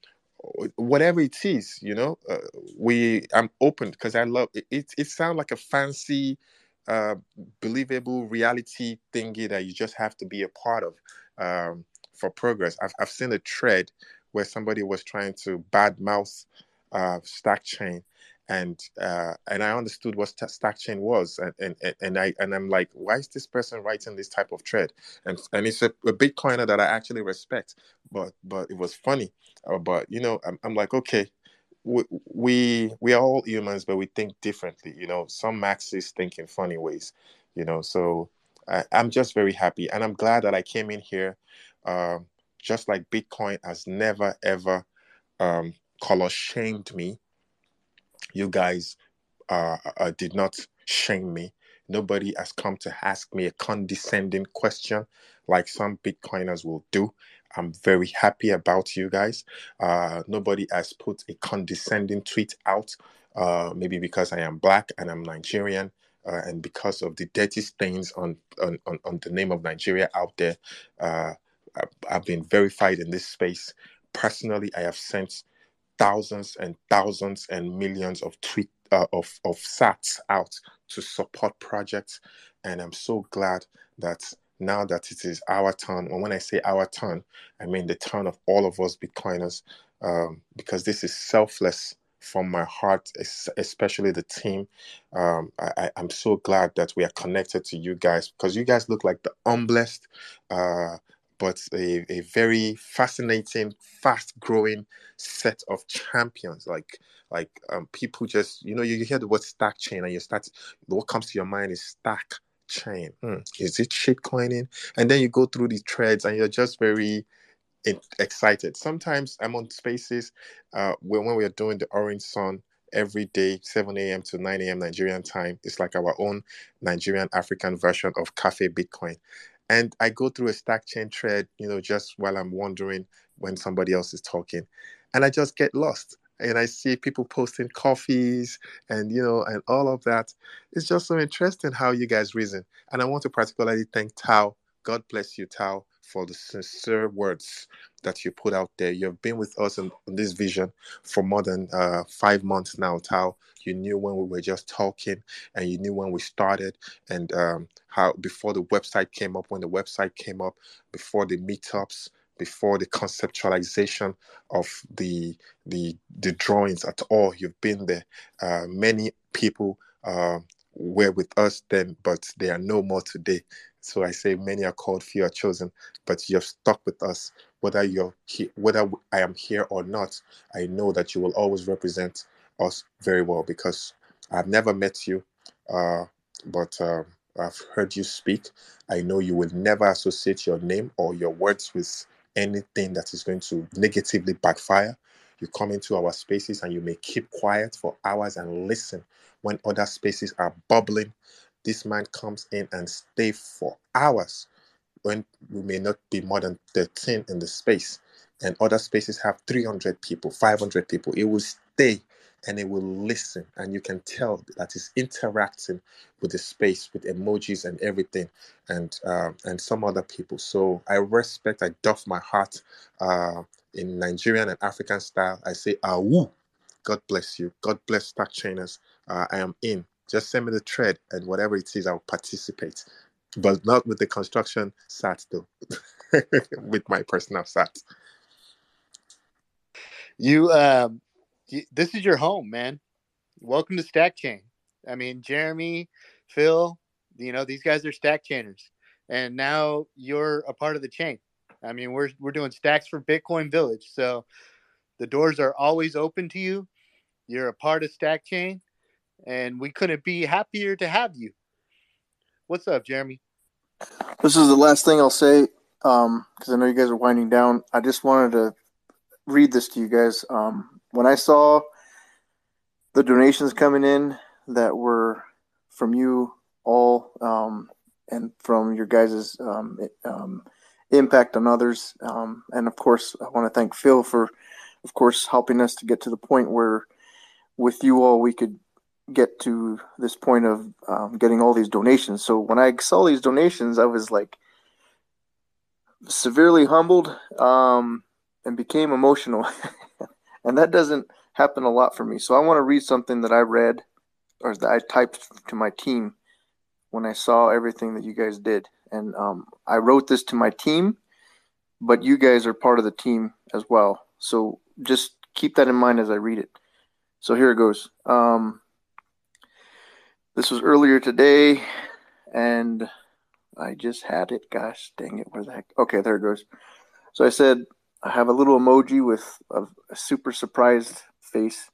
whatever it is, you know, uh, we I'm open because I love it. It, it sounds like a fancy, uh, believable reality thingy that you just have to be a part of um, for progress. I've I've seen a thread where somebody was trying to badmouth uh, Stack Chain and uh, and I understood what stack chain was, and, and and I and I'm like, why is this person writing this type of thread? And and it's a, a Bitcoiner that I actually respect, but but it was funny, uh, but you know, I'm, I'm like, okay, we, we we are all humans, but we think differently. You know, some maxis think in funny ways. You know, so I, am just very happy, and I'm glad that I came in here. Um, just like Bitcoin has never ever um, color shamed me you guys uh, uh, did not shame me. Nobody has come to ask me a condescending question like some Bitcoiners will do. I'm very happy about you guys. Uh, nobody has put a condescending tweet out, uh, maybe because I am black and I'm Nigerian. Uh, and because of the dirty stains on, on, on, on the name of Nigeria out there, uh, I've been verified in this space. Personally, I have sent thousands and thousands and millions of tweet uh, of of sats out to support projects, and I'm so glad that now that it is our turn, and when I say our turn, I mean the turn of all of us Bitcoiners, um, because this is selfless from my heart, especially the team. Um, I, am so glad that we are connected to you guys because you guys look like the humblest, uh, but a, a very fascinating, fast growing set of champions. Like like um, people just you know you, hear the word stack chain and you start what comes to your mind is stack chain. Mm, is it shit shitcoining? And then you go through these threads and you're just very excited. Sometimes I'm on spaces uh, when, when we are doing the Orange Sun every day, 7 a.m. to 9 a.m. Nigerian time. It's like our own Nigerian African version of Cafe Bitcoin. And I go through a stack chain thread, you know, just while I'm wondering when somebody else is talking. And I just get lost. And I see people posting coffees and, you know, and all of that. It's just so interesting how you guys reason. And I want to particularly thank Tao. God bless you, Tao, for the sincere words that you put out there. You've been with us on, in this vision for more than uh, five months now, Tao. You knew when we were just talking, and you knew when we started, and um, how before the website came up, when the website came up, before the meetups, before the conceptualization of the the the drawings at all. You've been there. Uh, many people uh, were with us then, but they are no more today. So I say, many are called, few are chosen, but you're stuck with us. Whether you're here, whether I am here or not, I know that you will always represent us very well because I've never met you, uh, but uh, I've heard you speak. I know you will never associate your name or your words with anything that is going to negatively backfire. You come into our spaces and you may keep quiet for hours and listen when other spaces are bubbling This man comes in and stay for hours when we may not be more than 13 in the space. And other spaces have 300 people 500 people. It will stay and it will listen. And you can tell that it's interacting with the space with emojis and everything and uh, and some other people. So i respect i doff my heart uh, in nigerian and african style. I say awu god bless you. God bless stack chainers uh, i am in just send me the thread and whatever it is i'll participate but not with the construction sat though with my personal sat You, um, y- this is your home, man. Welcome to Stack Chain. I mean, Jeremy, Phil, you know, these guys are stack chainers, and now you're a part of the chain. I mean, we're we're doing stacks for Bitcoin Village, so the doors are always open to you. You're a part of Stack Chain, and we couldn't be happier to have you. What's up, Jeremy? This is the last thing I'll say because I know you guys are winding down. I just wanted to read this to you guys. Um, when I saw the donations coming in that were from you all um, and from your guys' um, um, impact on others, um, and of course, I want to thank Phil for, of course, helping us to get to the point where, with you all, we could get to this point of um, getting all these donations. So when I saw these donations, I was like severely humbled um, and became emotional. and that doesn't happen a lot for me. So I want to read something that I read or that I typed to my team when I saw everything that you guys did. And um, I wrote this to my team, but you guys are part of the team as well. So just keep that in mind as I read it. So here it goes. Um, this was earlier today, and I just had it. Gosh dang it. Where the heck? Okay, there it goes. So I said, I have a little emoji with a, a super surprised face.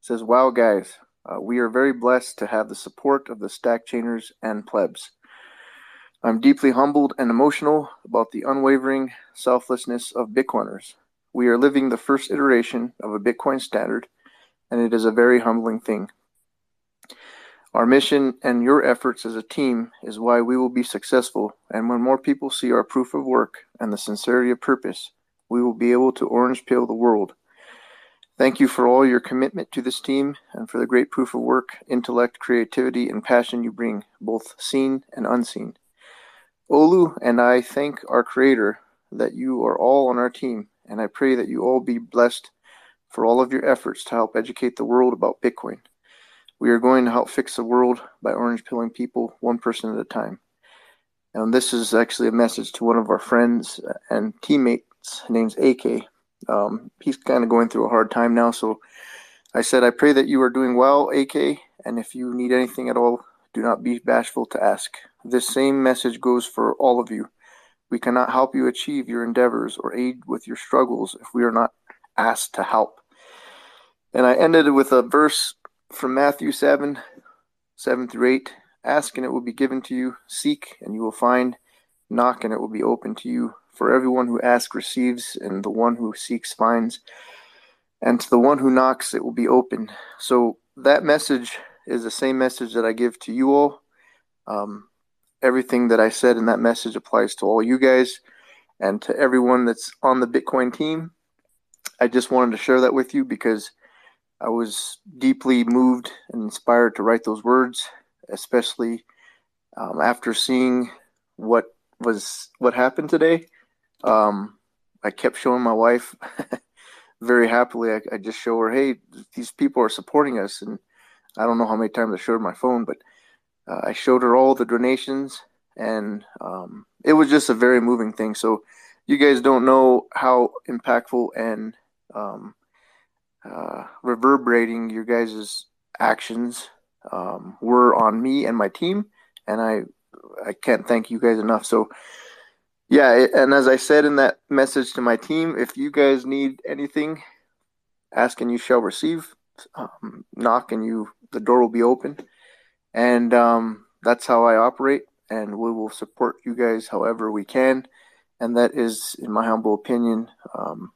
It says, Wow, guys, uh, we are very blessed to have the support of the stack chainers and plebs. I'm deeply humbled and emotional about the unwavering selflessness of Bitcoiners. We are living the first iteration of a Bitcoin standard, and it is a very humbling thing. Our mission and your efforts as a team is why we will be successful, and when more people see our proof of work and the sincerity of purpose, we will be able to orange peel the world. Thank you for all your commitment to this team and for the great proof of work, intellect, creativity, and passion you bring, both seen and unseen. Olu and I thank our Creator that you are all on our team, and I pray that you all be blessed for all of your efforts to help educate the world about Bitcoin. We are going to help fix the world by orange pilling people one person at a time. And this is actually a message to one of our friends and teammates. His name's AK. Um, he's kind of going through a hard time now, so I said, I pray that you are doing well, AK, and if you need anything at all, do not be bashful to ask. This same message goes for all of you. We cannot help you achieve your endeavors or aid with your struggles if we are not asked to help. And I ended with a verse from Matthew 7 7 through 8. Ask and it will be given to you, seek and you will find, knock and it will be open to you. For everyone who asks receives, and the one who seeks finds, and to the one who knocks it will be open. So that message is the same message that I give to you all. Um, everything that I said in that message applies to all you guys and to everyone that's on the Bitcoin team. I just wanted to share that with you because I was deeply moved and inspired to write those words, especially um, after seeing what was what happened today. Um, I kept showing my wife very happily. I, I just show her, hey, these people are supporting us, and I don't know how many times I showed my phone, but uh, I showed her all the donations, and um, it was just a very moving thing. So you guys don't know how impactful and um, uh, reverberating your guys' actions um, were on me and my team, and I I can't thank you guys enough. So yeah, and as I said in that message to my team, if you guys need anything, ask and you shall receive. Um, knock and you the door will be open, and um, that's how I operate. And we will support you guys however we can, and that is, in my humble opinion, um,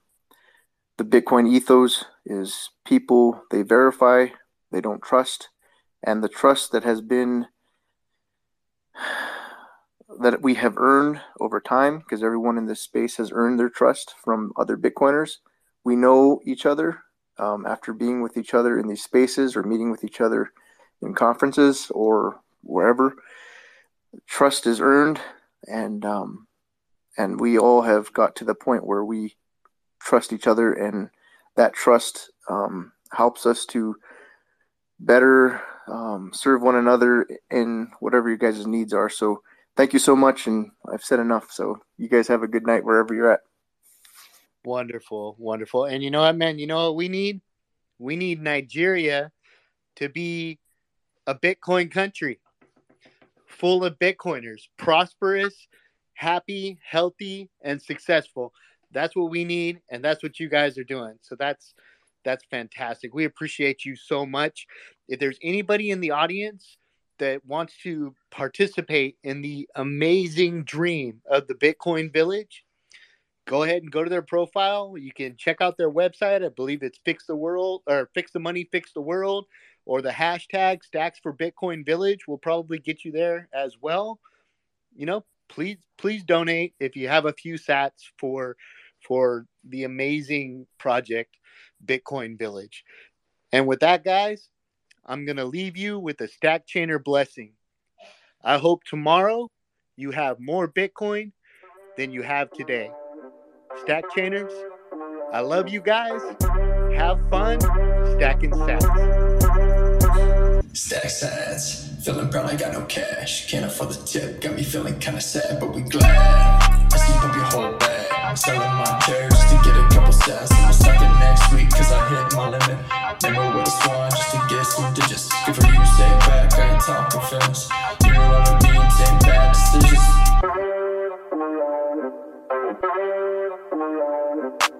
the Bitcoin ethos is people they verify, they don't trust, and the trust that has been that we have earned over time because everyone in this space has earned their trust from other Bitcoiners. We know each other um, after being with each other in these spaces or meeting with each other in conferences or wherever. Trust is earned, and um, and we all have got to the point where we trust each other, and that trust um, helps us to better um, serve one another in whatever your guys' needs are. So thank you so much, and I've said enough. So you guys have a good night wherever you're at. Wonderful, wonderful. And you know what, man? You know what we need? We need Nigeria to be a Bitcoin country full of Bitcoiners, prosperous, happy, healthy, and successful. That's what we need, and that's what you guys are doing. So that's that's fantastic. We appreciate you so much. If there's anybody in the audience that wants to participate in the amazing dream of the Bitcoin Village, go ahead and go to their profile. You can check out their website. I believe it's Fix the World or Fix the Money, Fix the World, or the hashtag Stacks for Bitcoin Village will probably get you there as well. You know, please please donate if you have a few sats for for the amazing project Bitcoin Village. And with that, guys, I'm going to leave you with a stack chainer blessing. I hope tomorrow you have more Bitcoin than you have today. Stack chainers, I love you guys. Have fun stacking sats. Stack sats, feeling brown, I got no cash. Can't afford the tip, got me feeling kinda sad, but we glad. I sleep up your whole bag, selling my chairs to get a couple sats. I'ma next week, cause I hit my limit. Never with a swan just to get some digits. Good for you, stay back, I ain't talking films. You know what I mean, same bad decisions.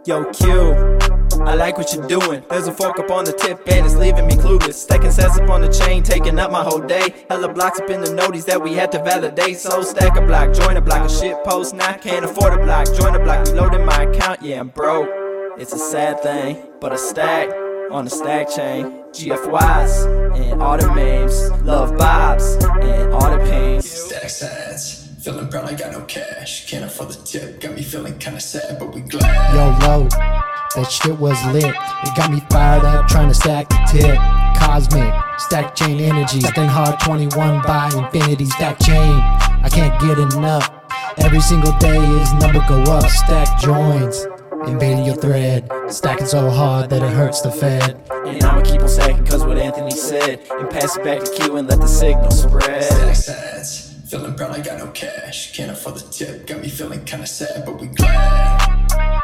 Yo, Q. I like what you're doing. There's a fork up on the tip and it's leaving me clueless. Stacking sets up on the chain, taking up my whole day. Hella blocks up in the noties that we had to validate. So stack a block, join a block, a shit post. Now can't afford a block, join a block, reloading my account. Yeah, I'm broke. It's a sad thing, but a stack on the stack chain. GFYs and all the memes, love vibes and all the pains. Stack sats, feeling brown, I got no cash. Can't afford the tip, got me feeling kinda sad, but we glad. Yo, low. That shit was lit. It got me fired up trying to stack the tip. Cosmic, stack chain energy. Stacking hard 21 by infinity, stack chain. I can't get enough. Every single day is number go up. Stackjoins, Invading your thread. Stacking so hard that it hurts the Fed. And I'ma keep on stacking cause what Anthony said. And pass it back to Q and let the signal spread. Stack sats, feeling brown, I got no cash. Can't afford the tip, got me feeling kinda sad, but we glad.